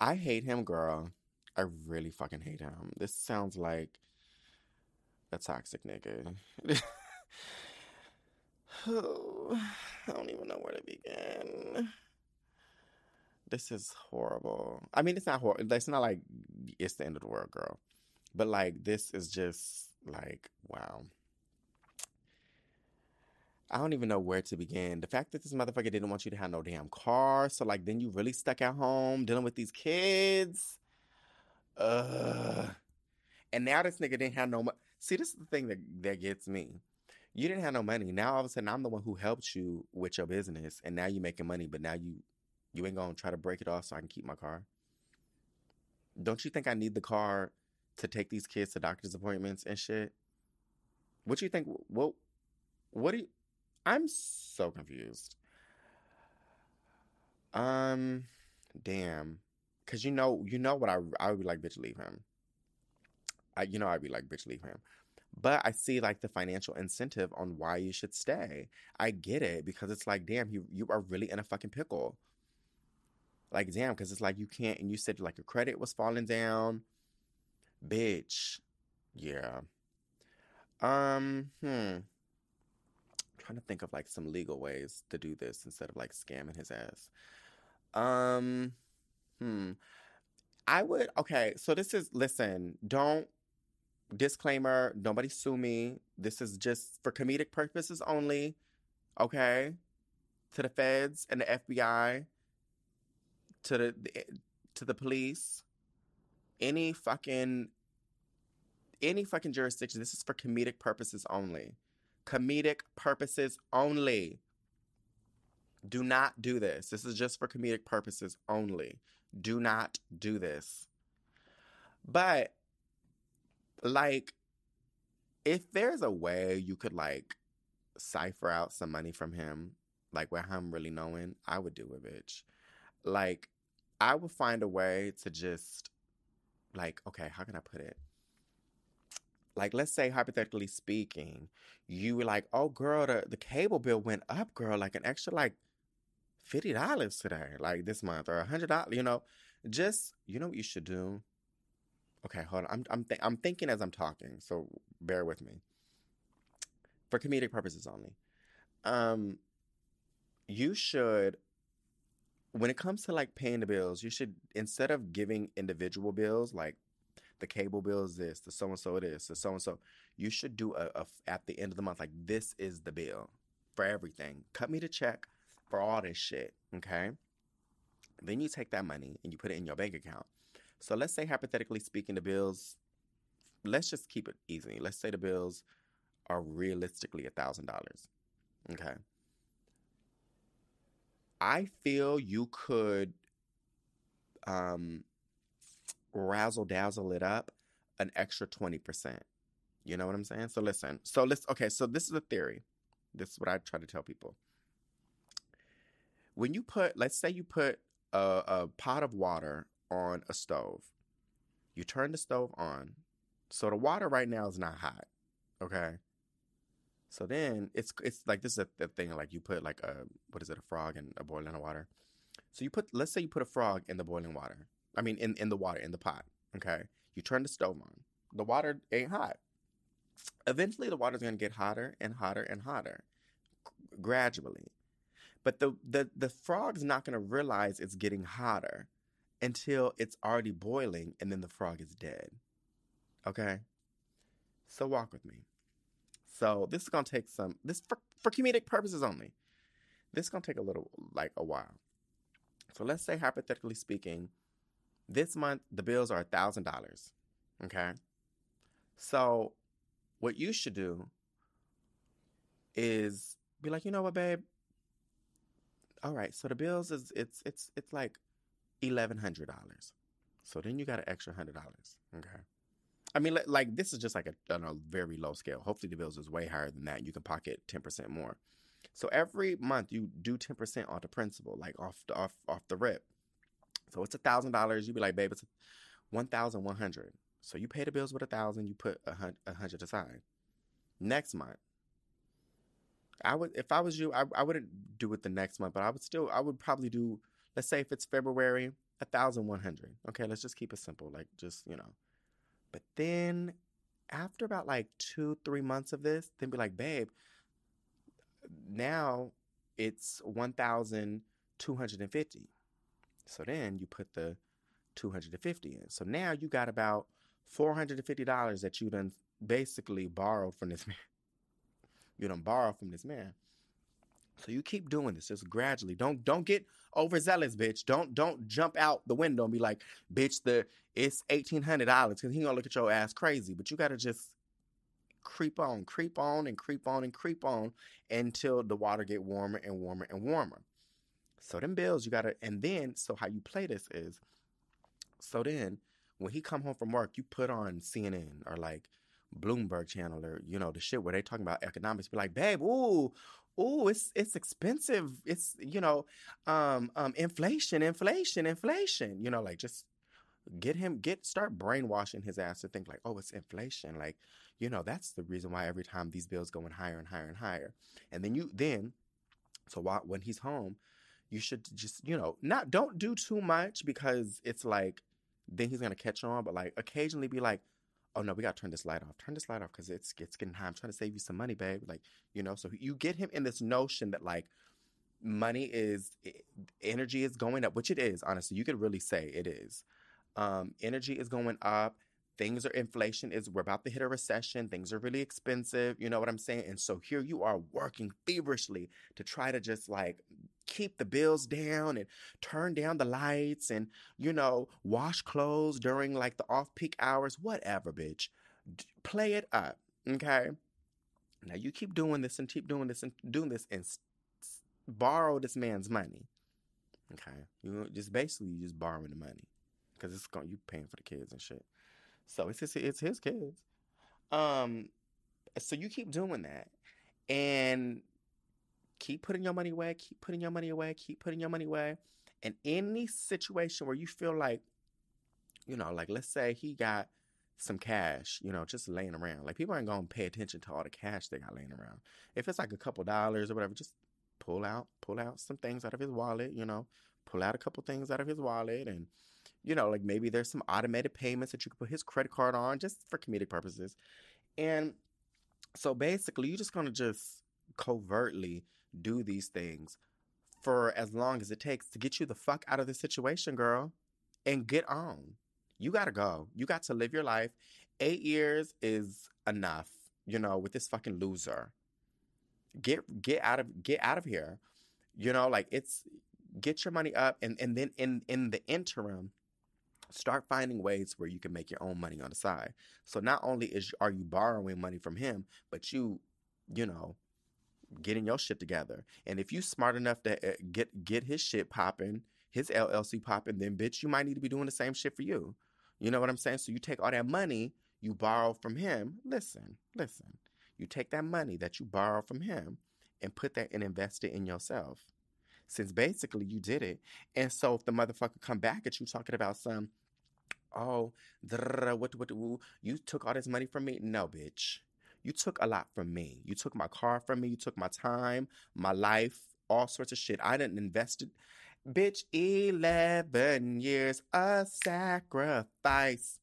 I hate him, girl. I really fucking hate him. This sounds like a toxic nigga. [sighs] I don't even know where to begin. This is horrible. I mean, it's not horrible. It's not like it's the end of the world, girl. But like, this is just like, wow. I don't even know where to begin. The fact that this motherfucker didn't want you to have no damn car, so like then you really stuck at home dealing with these kids. Ugh. And now this nigga didn't have no money. See, this is the thing that that gets me you didn't have no money. Now all of a sudden I'm the one who helped you with your business and now you're making money, but now you you ain't gonna try to break it off so I can keep my car. Don't you think I need the car to take these kids to doctor's appointments and shit? What do you think? What what do you I'm so confused. Um damn. Cause you know, you know what I I would be like, bitch, leave him. I you know I'd be like, bitch, leave him. But I see like the financial incentive on why you should stay. I get it because it's like, damn, you you are really in a fucking pickle. Like, damn, because it's like you can't, and you said like your credit was falling down, bitch. Yeah. Um. Hmm. I'm trying to think of like some legal ways to do this instead of like scamming his ass. Um. Hmm. I would. Okay. So this is. Listen. Don't disclaimer nobody sue me. This is just for comedic purposes only. Okay? To the feds and the FBI, to the to the police, any fucking any fucking jurisdiction. This is for comedic purposes only. Comedic purposes only. Do not do this. This is just for comedic purposes only. Do not do this. But like, if there's a way you could like cipher out some money from him, like where I'm really knowing, I would do it, bitch. Like, I would find a way to just like, okay, how can I put it? Like, let's say hypothetically speaking, you were like, oh girl, the, the cable bill went up, girl, like an extra like fifty dollars today, like this month, or a hundred dollars, you know. Just you know what you should do? Okay, hold on. I'm I'm th- I'm thinking as I'm talking, so bear with me. For comedic purposes only. Um you should when it comes to like paying the bills, you should instead of giving individual bills like the cable bill is this, the so and so it is, the so and so, you should do a, a at the end of the month like this is the bill for everything. Cut me the check for all this shit, okay? Then you take that money and you put it in your bank account. So let's say hypothetically speaking, the bills. Let's just keep it easy. Let's say the bills are realistically a thousand dollars. Okay. I feel you could um razzle dazzle it up an extra 20%. You know what I'm saying? So listen. So let's okay, so this is a theory. This is what I try to tell people. When you put, let's say you put a, a pot of water on a stove, you turn the stove on. So the water right now is not hot. Okay. So then it's it's like this is a, a thing like you put like a what is it a frog in a boiling water. So you put let's say you put a frog in the boiling water. I mean in in the water in the pot. Okay. You turn the stove on. The water ain't hot. Eventually the water's gonna get hotter and hotter and hotter, gradually. But the the the frog's not gonna realize it's getting hotter until it's already boiling and then the frog is dead. Okay. So walk with me. So this is gonna take some this for, for comedic purposes only. This is gonna take a little like a while. So let's say hypothetically speaking, this month the bills are a thousand dollars. Okay. So what you should do is be like, you know what, babe? All right, so the bills is it's it's it's like eleven hundred dollars. So then you got an extra hundred dollars. Okay. I mean, like this is just like a on a very low scale. Hopefully, the bills is way higher than that. You can pocket ten percent more. So every month you do ten percent off the principal, like off the off off the rip. So it's a thousand dollars. You be like, babe, it's one thousand one hundred. So you pay the bills with a thousand. You put a hundred aside. Next month, I would if I was you, I, I wouldn't do it the next month, but I would still I would probably do. Let's say if it's February, a thousand one hundred. Okay, let's just keep it simple. Like just you know but then after about like two, three months of this, then be like, babe, now it's 1,250. So then you put the 250 in. So now you got about $450 that you done basically borrowed from this [laughs] man. You don't borrow from this man. So you keep doing this just gradually. Don't don't get overzealous, bitch. Don't don't jump out the window and be like, bitch, the it's eighteen hundred dollars because he gonna look at your ass crazy. But you gotta just creep on, creep on, and creep on and creep on until the water get warmer and warmer and warmer. So them bills you gotta and then so how you play this is so then when he come home from work, you put on CNN or like Bloomberg channel or you know the shit where they talking about economics. Be like, babe, ooh, oh, it's it's expensive. It's you know, um, um, inflation, inflation, inflation. You know, like just get him get start brainwashing his ass to think like, oh, it's inflation. Like, you know, that's the reason why every time these bills going higher and higher and higher. And then you then, so while, when he's home, you should just you know not don't do too much because it's like then he's gonna catch on. But like occasionally be like, oh no, we got to turn this light off. Turn this light off because it's it's getting high. I'm trying to save you some money, babe. Like you know, so you get him in this notion that like money is energy is going up, which it is. Honestly, you could really say it is. Um, energy is going up. Things are inflation is we're about to hit a recession. Things are really expensive. You know what I'm saying? And so here you are working feverishly to try to just like keep the bills down and turn down the lights and, you know, wash clothes during like the off peak hours, whatever, bitch. D- play it up, okay? Now you keep doing this and keep doing this and doing this and s- borrow this man's money, okay? You just basically you just borrowing the money because it's going you paying for the kids and shit. So it's his, it's his kids. Um, so you keep doing that, and keep putting your money away, keep putting your money away, keep putting your money away. And any situation where you feel like, you know, like let's say he got some cash, you know, just laying around. Like people aren't gonna pay attention to all the cash they got laying around. If it's like a couple dollars or whatever, just pull out, pull out some things out of his wallet, you know, pull out a couple things out of his wallet and you know, like maybe there's some automated payments that you could put his credit card on just for comedic purposes. And so basically you're just gonna just covertly do these things for as long as it takes to get you the fuck out of the situation, girl, and get on. You got to go. You got to live your life. Eight years is enough, you know, with this fucking loser. Get get out of get out of here. You know, like it's get your money up and, and then in in the interim, start finding ways where you can make your own money on the side. So not only is are you borrowing money from him, but you, you know, getting your shit together. And if you smart enough to uh, get get his shit popping, his LLC popping, then bitch, you might need to be doing the same shit for you. You know what I'm saying? So you take all that money you borrow from him. Listen, listen. You take that money that you borrow from him and put that and invest it in yourself. Since basically you did it. And so if the motherfucker come back at you talking about some, oh, what, what, what, you took all this money from me? No, bitch. You took a lot from me. You took my car from me. You took my time, my life, all sorts of shit. I didn't invest it. Bitch, 11 years of sacrifice.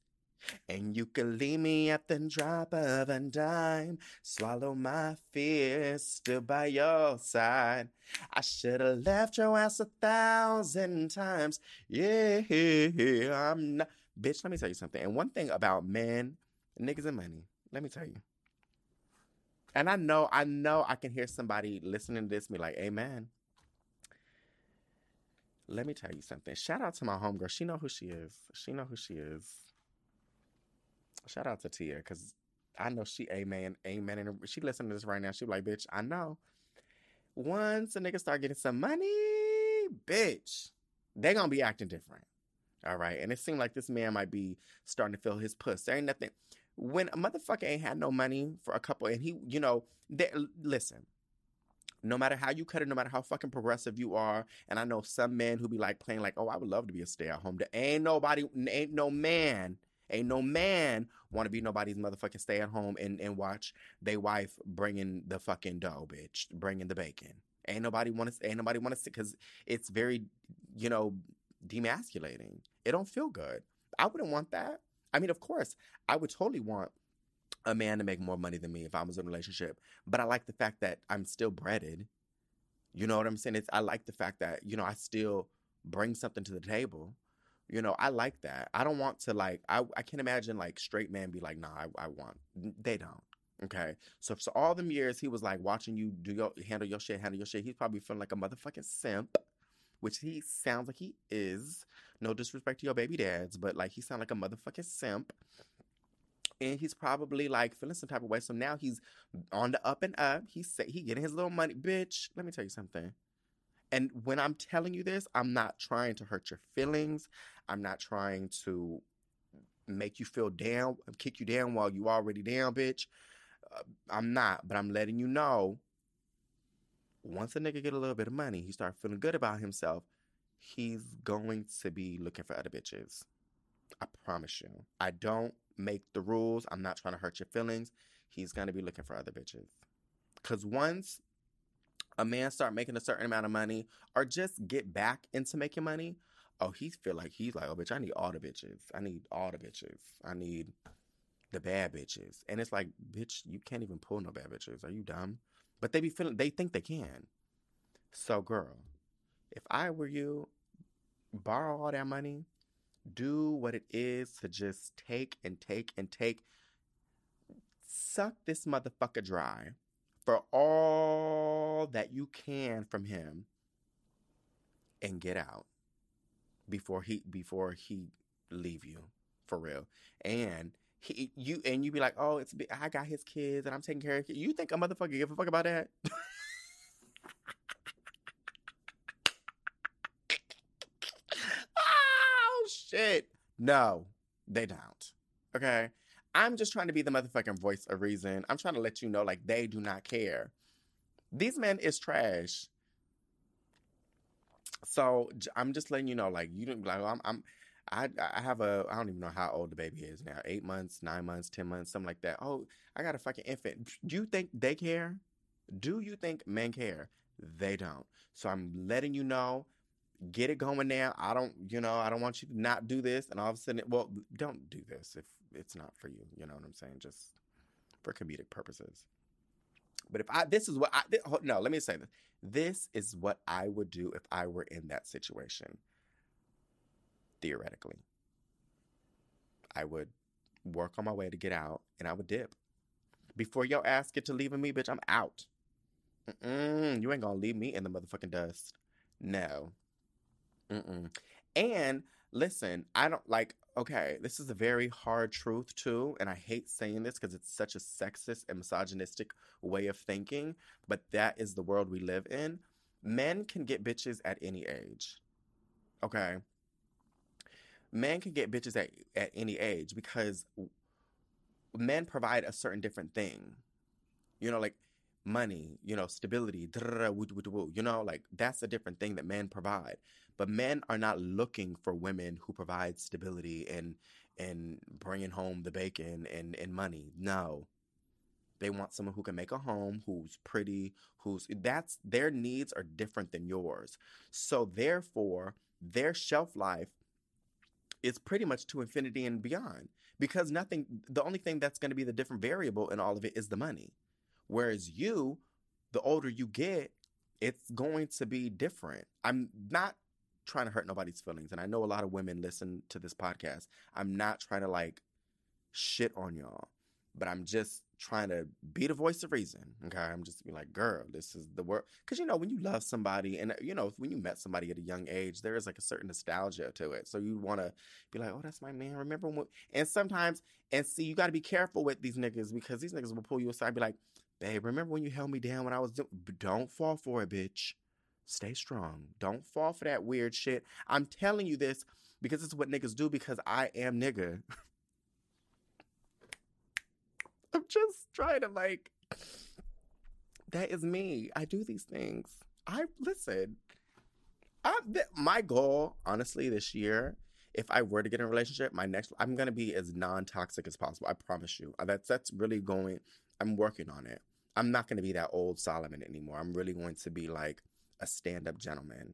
And you can leave me at the drop of a dime. Swallow my fears, still by your side. I should have left your ass a thousand times. Yeah, I'm not. Bitch, let me tell you something. And one thing about men, niggas and money, let me tell you. And I know, I know I can hear somebody listening to this me like, amen. Let me tell you something. Shout out to my homegirl. She know who she is. She know who she is. Shout out to Tia, because I know she amen, amen. And she listening to this right now. She like, bitch, I know. Once a nigga start getting some money, bitch, they gonna be acting different. All right. And it seemed like this man might be starting to feel his puss. There ain't nothing. When a motherfucker ain't had no money for a couple, and he, you know, they, listen, no matter how you cut it, no matter how fucking progressive you are, and I know some men who be like playing like, oh, I would love to be a stay at home. Ain't nobody, ain't no man Ain't no man want to be nobody's motherfucking stay at home and, and watch they wife bringing the fucking dough, bitch, bringing the bacon. Ain't nobody want to. Ain't nobody want to because it's very, you know, demasculating. It don't feel good. I wouldn't want that. I mean, of course, I would totally want a man to make more money than me if I was in a relationship. But I like the fact that I'm still breaded. You know what I'm saying? It's I like the fact that you know I still bring something to the table. You know, I like that. I don't want to like I I can't imagine like straight man be like, nah, I, I want they don't. Okay. So for all them years he was like watching you do your handle your shit, handle your shit, he's probably feeling like a motherfucking simp. Which he sounds like he is. No disrespect to your baby dads, but like he sounds like a motherfucking simp. And he's probably like feeling some type of way. So now he's on the up and up. He's he getting his little money. Bitch, let me tell you something. And when I'm telling you this, I'm not trying to hurt your feelings. I'm not trying to make you feel down, kick you down while you already down, bitch. Uh, I'm not, but I'm letting you know. Once a nigga get a little bit of money, he start feeling good about himself. He's going to be looking for other bitches. I promise you. I don't make the rules. I'm not trying to hurt your feelings. He's gonna be looking for other bitches. Cause once a man start making a certain amount of money or just get back into making money, oh, he feel like he's like, oh, bitch, I need all the bitches. I need all the bitches. I need the bad bitches. And it's like, bitch, you can't even pull no bad bitches. Are you dumb? But they be feeling, they think they can. So, girl, if I were you, borrow all that money, do what it is to just take and take and take. Suck this motherfucker dry for all that you can from him and get out before he before he leave you for real and he you and you be like oh it's i got his kids and i'm taking care of you think a motherfucker give a fuck about that [laughs] oh shit no they don't okay I'm just trying to be the motherfucking voice of reason. I'm trying to let you know, like, they do not care. These men is trash. So I'm just letting you know, like, you don't like, oh, I'm, I'm, I, I have a, I don't even know how old the baby is now. Eight months, nine months, ten months, something like that. Oh, I got a fucking infant. Do you think they care? Do you think men care? They don't. So I'm letting you know get it going now. I don't, you know, I don't want you to not do this. And all of a sudden, well, don't do this if it's not for you. You know what I'm saying? Just for comedic purposes. But if I, this is what I, no, let me say this. This is what I would do if I were in that situation. Theoretically, I would work on my way to get out and I would dip. Before your ass get to leaving me, bitch, I'm out. Mm-mm, you ain't gonna leave me in the motherfucking dust. No. Mm-mm. And listen, I don't like, okay, this is a very hard truth too. And I hate saying this because it's such a sexist and misogynistic way of thinking, but that is the world we live in. Men can get bitches at any age. Okay. Men can get bitches at, at any age because men provide a certain different thing. You know, like money, you know, stability, you know, like that's a different thing that men provide. But men are not looking for women who provide stability and and bringing home the bacon and and money. No. They want someone who can make a home, who's pretty, who's that's their needs are different than yours. So therefore, their shelf life is pretty much to infinity and beyond because nothing the only thing that's going to be the different variable in all of it is the money Whereas you, the older you get, it's going to be different. I'm not trying to hurt nobody's feelings. And I know a lot of women listen to this podcast. I'm not trying to like shit on y'all, but I'm just trying to be the voice of reason. Okay. I'm just be like, girl, this is the world. Cause you know, when you love somebody and uh, you know, when you met somebody at a young age, there is like a certain nostalgia to it. So you want to be like, oh, that's my man. Remember when, and sometimes, and see, you got to be careful with these niggas because these niggas will pull you aside and be like, babe, remember when you held me down when I was doing, don't fall for it, bitch. Stay strong. Don't fall for that weird shit. I'm telling you this because it's what niggas do because I am nigga. [laughs] [laughs] I'm just trying to like, that is me. I do these things. I listen. I, th- my goal, honestly, this year, if I were to get in a relationship, my next, I'm gonna be as non-toxic as possible. I promise you. Uh, that's that's really going. I'm working on it. I'm not to be that old Solomon anymore. I'm really going to be like a stand up gentleman.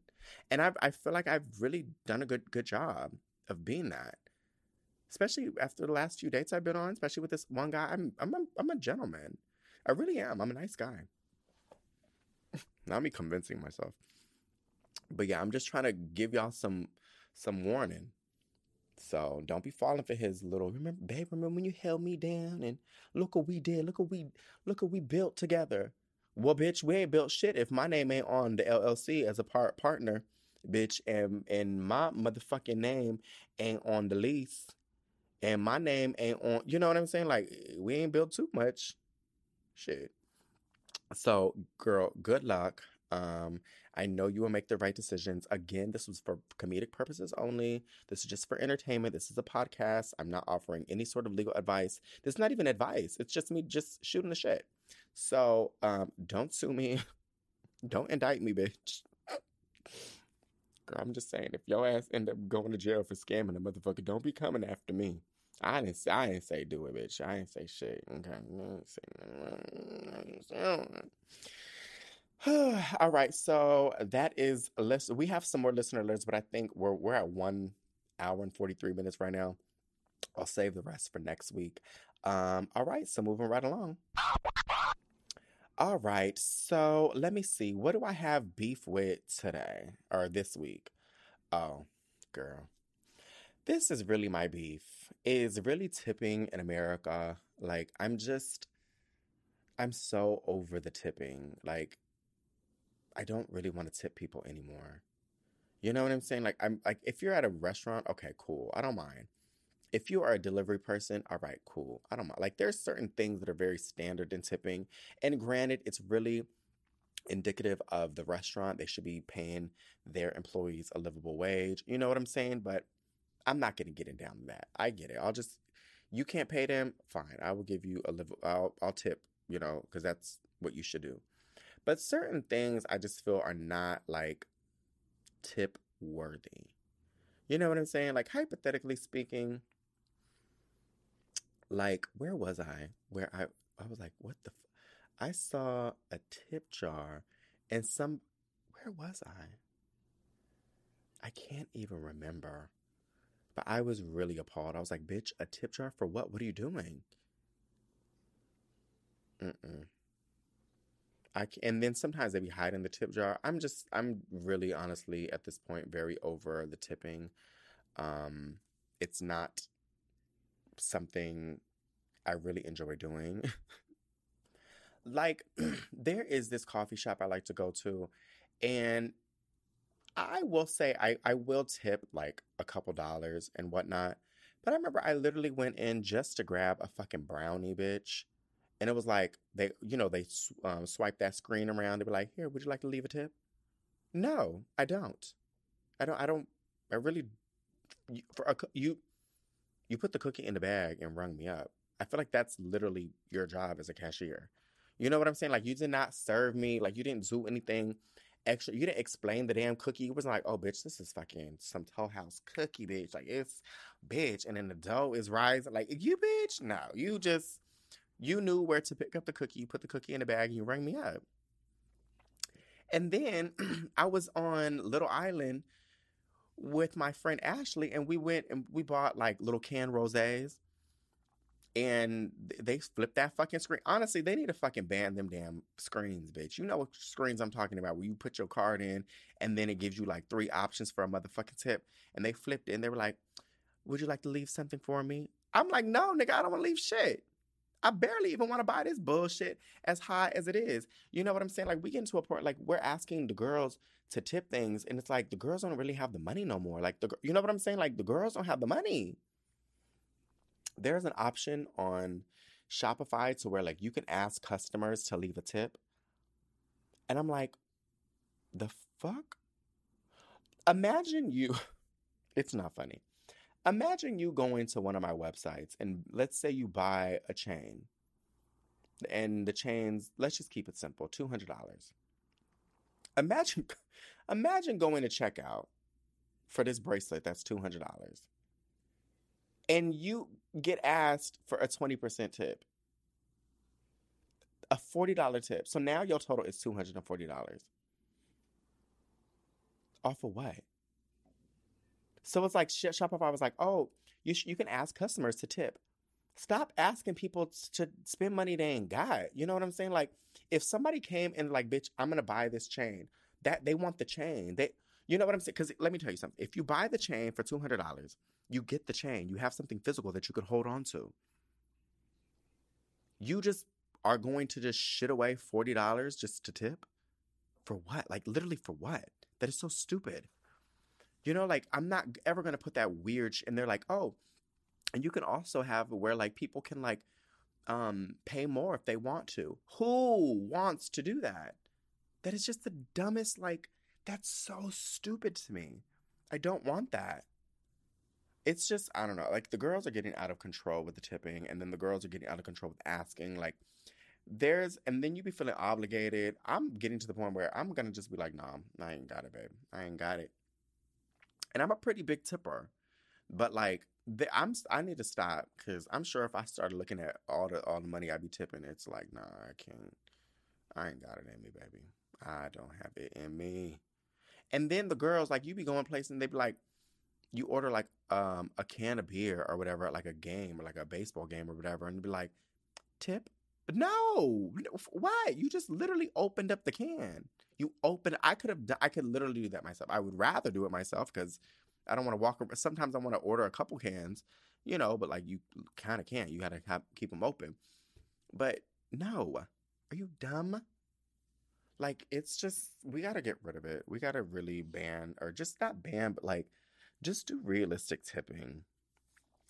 And I, I feel like I've really done a good, good job of being that. Especially after the last few dates I've been on, especially with this one guy, I'm, I'm, a, I'm a gentleman. I really am. I'm a nice guy. Not me convincing myself. But yeah, I'm just trying to give y'all some, some warning so don't be falling for his little remember, babe, remember when you held me down and look what we did, look what we look what we built together. Well, bitch, we ain't built shit if my name ain't on the LLC as a part partner, bitch, and and my motherfucking name ain't on the lease. And my name ain't on you know what I'm saying? Like we ain't built too much. Shit. So, girl, good luck. Um, I know you will make the right decisions. Again, this was for comedic purposes only. This is just for entertainment. This is a podcast. I'm not offering any sort of legal advice. This is not even advice. It's just me just shooting the shit. So um, don't sue me. [laughs] don't indict me, bitch. Girl, I'm just saying, if your ass end up going to jail for scamming a motherfucker, don't be coming after me. I didn't say, I didn't say do it, bitch. I didn't say shit. Okay. [sighs] All right, so that is list. We have some more listener lists, but I think we're we're at one hour and forty three minutes right now. I'll save the rest for next week. Um, all right, so moving right along. All right, so let me see. What do I have beef with today or this week? Oh, girl, this is really my beef. Is really tipping in America. Like I'm just, I'm so over the tipping. Like I don't really want to tip people anymore. You know what I'm saying? Like I'm like if you're at a restaurant, okay, cool. I don't mind. If you are a delivery person, all right, cool. I don't mind. Like there's certain things that are very standard in tipping. And granted, it's really indicative of the restaurant. They should be paying their employees a livable wage. You know what I'm saying? But I'm not gonna get it down to that. I get it. I'll just you can't pay them, fine. I will give you a live I'll I'll tip, you know, because that's what you should do. But certain things I just feel are not like tip worthy. You know what I'm saying? Like hypothetically speaking, like where was I? Where I I was like, what the f-? I saw a tip jar and some where was I? I can't even remember. But I was really appalled. I was like, bitch, a tip jar for what? What are you doing? Mm-mm. I can, and then sometimes they be hiding the tip jar. I'm just I'm really honestly at this point very over the tipping. Um, it's not something I really enjoy doing. [laughs] like [clears throat] there is this coffee shop I like to go to, and I will say I I will tip like a couple dollars and whatnot. But I remember I literally went in just to grab a fucking brownie, bitch. And it was like they, you know, they um, swipe that screen around. They were like, "Here, would you like to leave a tip?" No, I don't. I don't. I don't. I really. For a you, you put the cookie in the bag and rung me up. I feel like that's literally your job as a cashier. You know what I'm saying? Like you did not serve me. Like you didn't do anything extra. You didn't explain the damn cookie. It was like, oh, bitch, this is fucking some Toll House cookie, bitch. Like it's bitch, and then the dough is rising. Like you, bitch. No, you just you knew where to pick up the cookie. You put the cookie in the bag and you rang me up. And then [clears throat] I was on Little Island with my friend Ashley, and we went and we bought like little canned rosés. And they flipped that fucking screen. Honestly, they need to fucking ban them damn screens, bitch. You know what screens I'm talking about, where you put your card in and then it gives you like three options for a motherfucking tip. And they flipped it and they were like, Would you like to leave something for me? I'm like, No, nigga, I don't want to leave shit. I barely even want to buy this bullshit as high as it is. You know what I'm saying? Like we get into a point like we're asking the girls to tip things, and it's like the girls don't really have the money no more. Like the you know what I'm saying? Like the girls don't have the money. There's an option on Shopify to where like you can ask customers to leave a tip. And I'm like, the fuck? Imagine you [laughs] it's not funny. Imagine you going to one of my websites and let's say you buy a chain. And the chains, let's just keep it simple, $200. Imagine [laughs] imagine going to checkout for this bracelet that's $200. And you get asked for a 20% tip. A $40 tip. So now your total is $240. Off of what? So it's like Shopify was like, oh, you sh- you can ask customers to tip. Stop asking people to spend money they ain't got. You know what I'm saying? Like, if somebody came and like, bitch, I'm gonna buy this chain. That they want the chain. They, you know what I'm saying? Because let me tell you something. If you buy the chain for two hundred dollars, you get the chain. You have something physical that you could hold on to. You just are going to just shit away forty dollars just to tip for what? Like literally for what? That is so stupid. You know, like I'm not ever gonna put that weird. Sh- and they're like, oh, and you can also have where like people can like um pay more if they want to. Who wants to do that? That is just the dumbest. Like that's so stupid to me. I don't want that. It's just I don't know. Like the girls are getting out of control with the tipping, and then the girls are getting out of control with asking. Like there's and then you be feeling obligated. I'm getting to the point where I'm gonna just be like, nah, I ain't got it, babe. I ain't got it and I'm a pretty big tipper, but like the, I'm I need to stop because I'm sure if I started looking at all the all the money I'd be tipping, it's like nah, I can't. I ain't got it in me, baby. I don't have it in me. And then the girls like you be going places and they be like, you order like um a can of beer or whatever, like a game or like a baseball game or whatever, and be like, tip. No, why? You just literally opened up the can. You open. I could have. I could literally do that myself. I would rather do it myself because I don't want to walk. Sometimes I want to order a couple cans, you know, but like you kind of can't. You got to keep them open. But no, are you dumb? Like it's just we got to get rid of it. We got to really ban or just not ban, but like just do realistic tipping.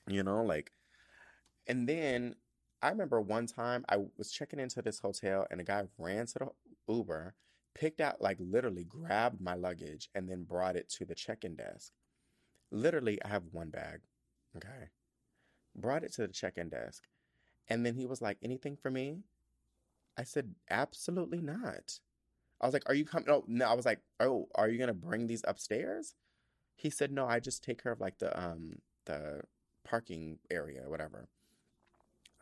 You know, like, and then I remember one time I was checking into this hotel and a guy ran to the Uber picked out, like literally grabbed my luggage and then brought it to the check in desk. Literally, I have one bag. Okay. Brought it to the check in desk. And then he was like, anything for me? I said, absolutely not. I was like, are you coming? Oh, no. I was like, oh, are you to bring these upstairs? He said, no, I just take care of like the, um, the parking area, whatever.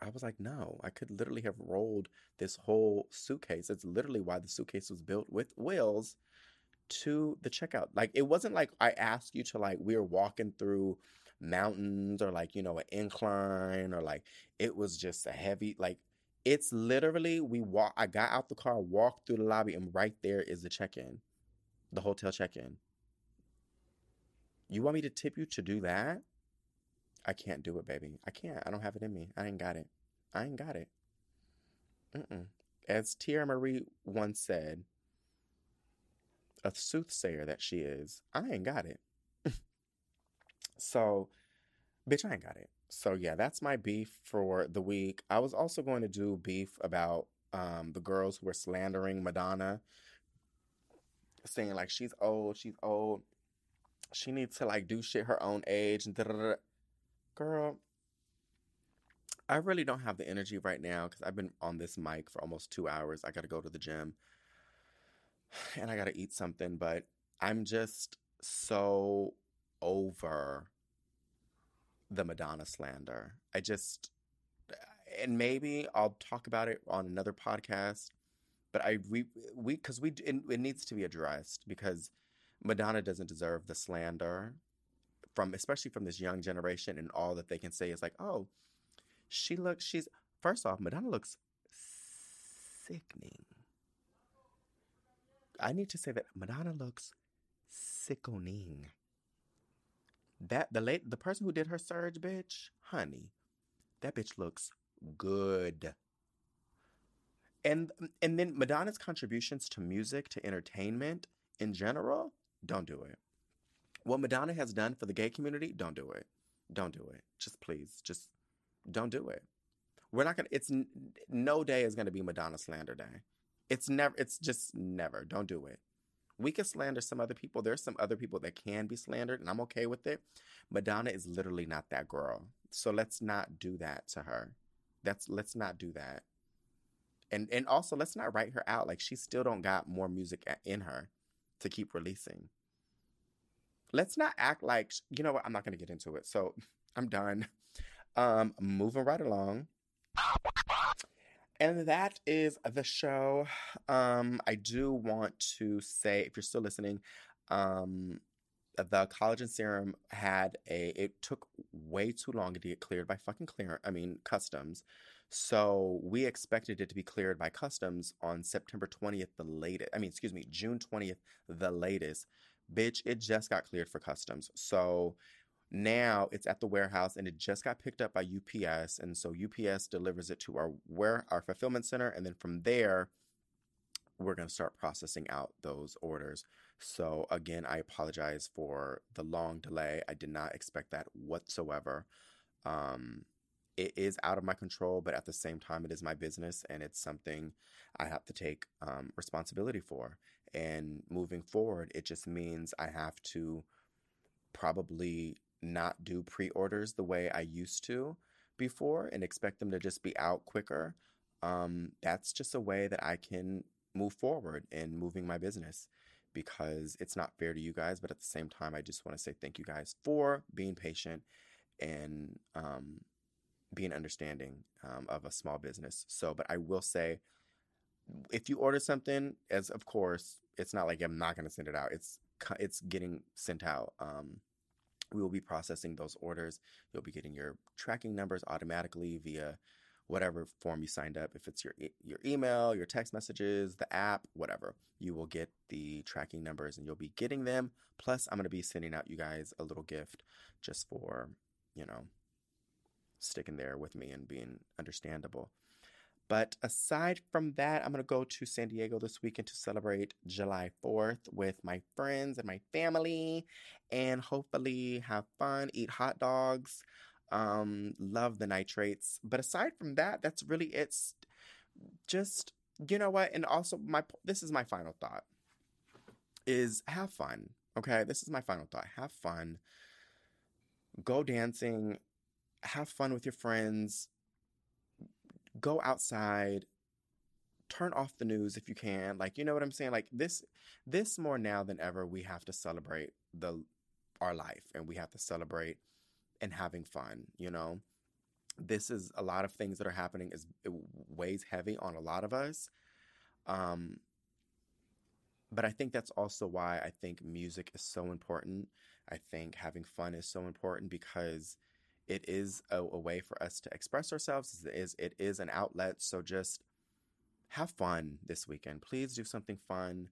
I was like, no, I could literally have rolled this whole suitcase. It's literally why the suitcase was built with wheels to the checkout. Like, it wasn't like I asked you to, like, we were walking through mountains or, like, you know, an incline or, like, it was just a heavy, like, It's literally we walk. I got out the car, walked through the lobby, and right there is the check-in, the hotel check-in. You want me to tip you to do that? I can't do it, baby. I can't. I don't have it in me. I ain't got it. I ain't got it. Mm-mm. As Tierra Marie once said, a soothsayer that she is, I ain't got it. [laughs] so, bitch, I ain't got it. So yeah, that's my beef for the week. I was also going to do beef about um, the girls who were slandering Madonna, saying like she's old, she's old, she needs to like do shit her own age and girl. I really don't have the energy right now because I've been on this mic for almost two hours. I got to go to the gym [sighs] and I got to eat something, but I'm just so over the Madonna slander. I just, and maybe I'll talk about it on another podcast. But I we we because we it, it needs to be addressed because Madonna doesn't deserve the slander from especially from this young generation and all that they can say is like, oh, she looks she's first off, Madonna looks sickening. I need to say that Madonna looks sickening. That the late the person who did her surge, bitch, honey, that bitch looks good. And and then Madonna's contributions to music, to entertainment in general, don't do it. What Madonna has done for the gay community, don't do it. Don't do it. Just please, just don't do it. We're not gonna. It's no day is gonna be Madonna slander day. It's never. It's just never. Don't do it. We can slander some other people. There's some other people that can be slandered, and I'm okay with it. Madonna is literally not that girl. So let's not do that to her. That's let's not do that. And and also let's not write her out like she still don't got more music in her to keep releasing. Let's not act like you know what, I'm not going to get into it. So, [laughs] I'm done. Um moving right along. And that is the show. Um, I do want to say, if you're still listening, um, the collagen serum had a. It took way too long to get cleared by fucking clear. I mean, customs. So we expected it to be cleared by customs on September 20th, the latest. I mean, excuse me, June 20th, the latest. Bitch, it just got cleared for customs. So now it's at the warehouse and it just got picked up by UPS. And so UPS delivers it to our where our fulfillment center. And then from there, we're going to start processing out those orders. So again, I apologize for the long delay. I did not expect that whatsoever. Um, it is out of my control, but at the same time, it is my business and it's something I have to take um, responsibility for. And moving forward, it just means I have to probably not do pre orders the way I used to before and expect them to just be out quicker. Um, that's just a way that I can move forward in moving my business because it's not fair to you guys. But at the same time, I just want to say thank you guys for being patient and um, being understanding um, of a small business. So, but I will say, if you order something, as of course, it's not like I'm not going to send it out. It's it's getting sent out. Um, we will be processing those orders. You'll be getting your tracking numbers automatically via whatever form you signed up. If it's your e- your email, your text messages, the app, whatever, you will get the tracking numbers and you'll be getting them. Plus, I'm going to be sending out you guys a little gift just for you know sticking there with me and being understandable. But aside from that, I'm going to go to San Diego this weekend to celebrate July 4th with my friends and my family and hopefully have fun, eat hot dogs, um, love the nitrates. But aside from that, that's really it's just you know what? And also my this is my final thought is have fun. Okay? This is my final thought. Have fun. Go dancing, have fun with your friends, go outside, turn off the news if you can. Like, you know what I'm saying? Like this this more now than ever we have to celebrate the our life and we have to celebrate and having fun, you know? This is a lot of things that are happening is it weighs heavy on a lot of us. Um but I think that's also why I think music is so important. I think having fun is so important because it is a, a way for us to express ourselves. It is, it is an outlet. So just have fun this weekend. Please do something fun.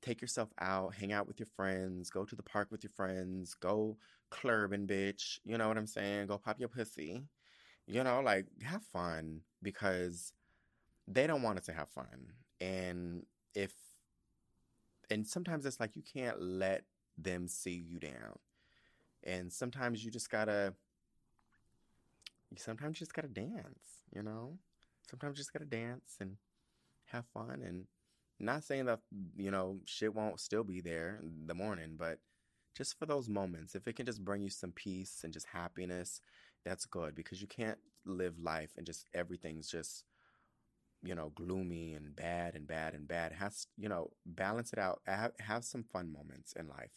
Take yourself out, hang out with your friends, go to the park with your friends, go clubbing, bitch. You know what I'm saying? Go pop your pussy. You know, like have fun because they don't want us to have fun. And if, and sometimes it's like you can't let them see you down. And sometimes you just gotta, sometimes just gotta dance, you know? Sometimes you just gotta dance and have fun. And not saying that, you know, shit won't still be there in the morning, but just for those moments, if it can just bring you some peace and just happiness, that's good because you can't live life and just everything's just you know gloomy and bad and bad and bad it has you know balance it out have, have some fun moments in life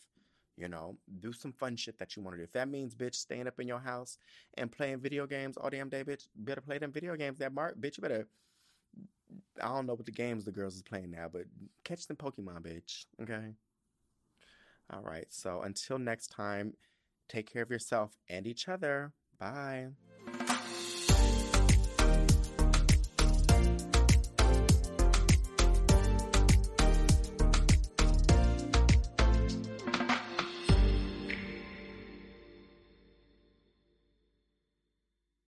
you know do some fun shit that you want to do. If that means bitch staying up in your house and playing video games all damn day bitch better play them video games that mark bitch you better i don't know what the games the girls is playing now but catch them pokemon bitch okay? All right so until next time take care of yourself and each other. Bye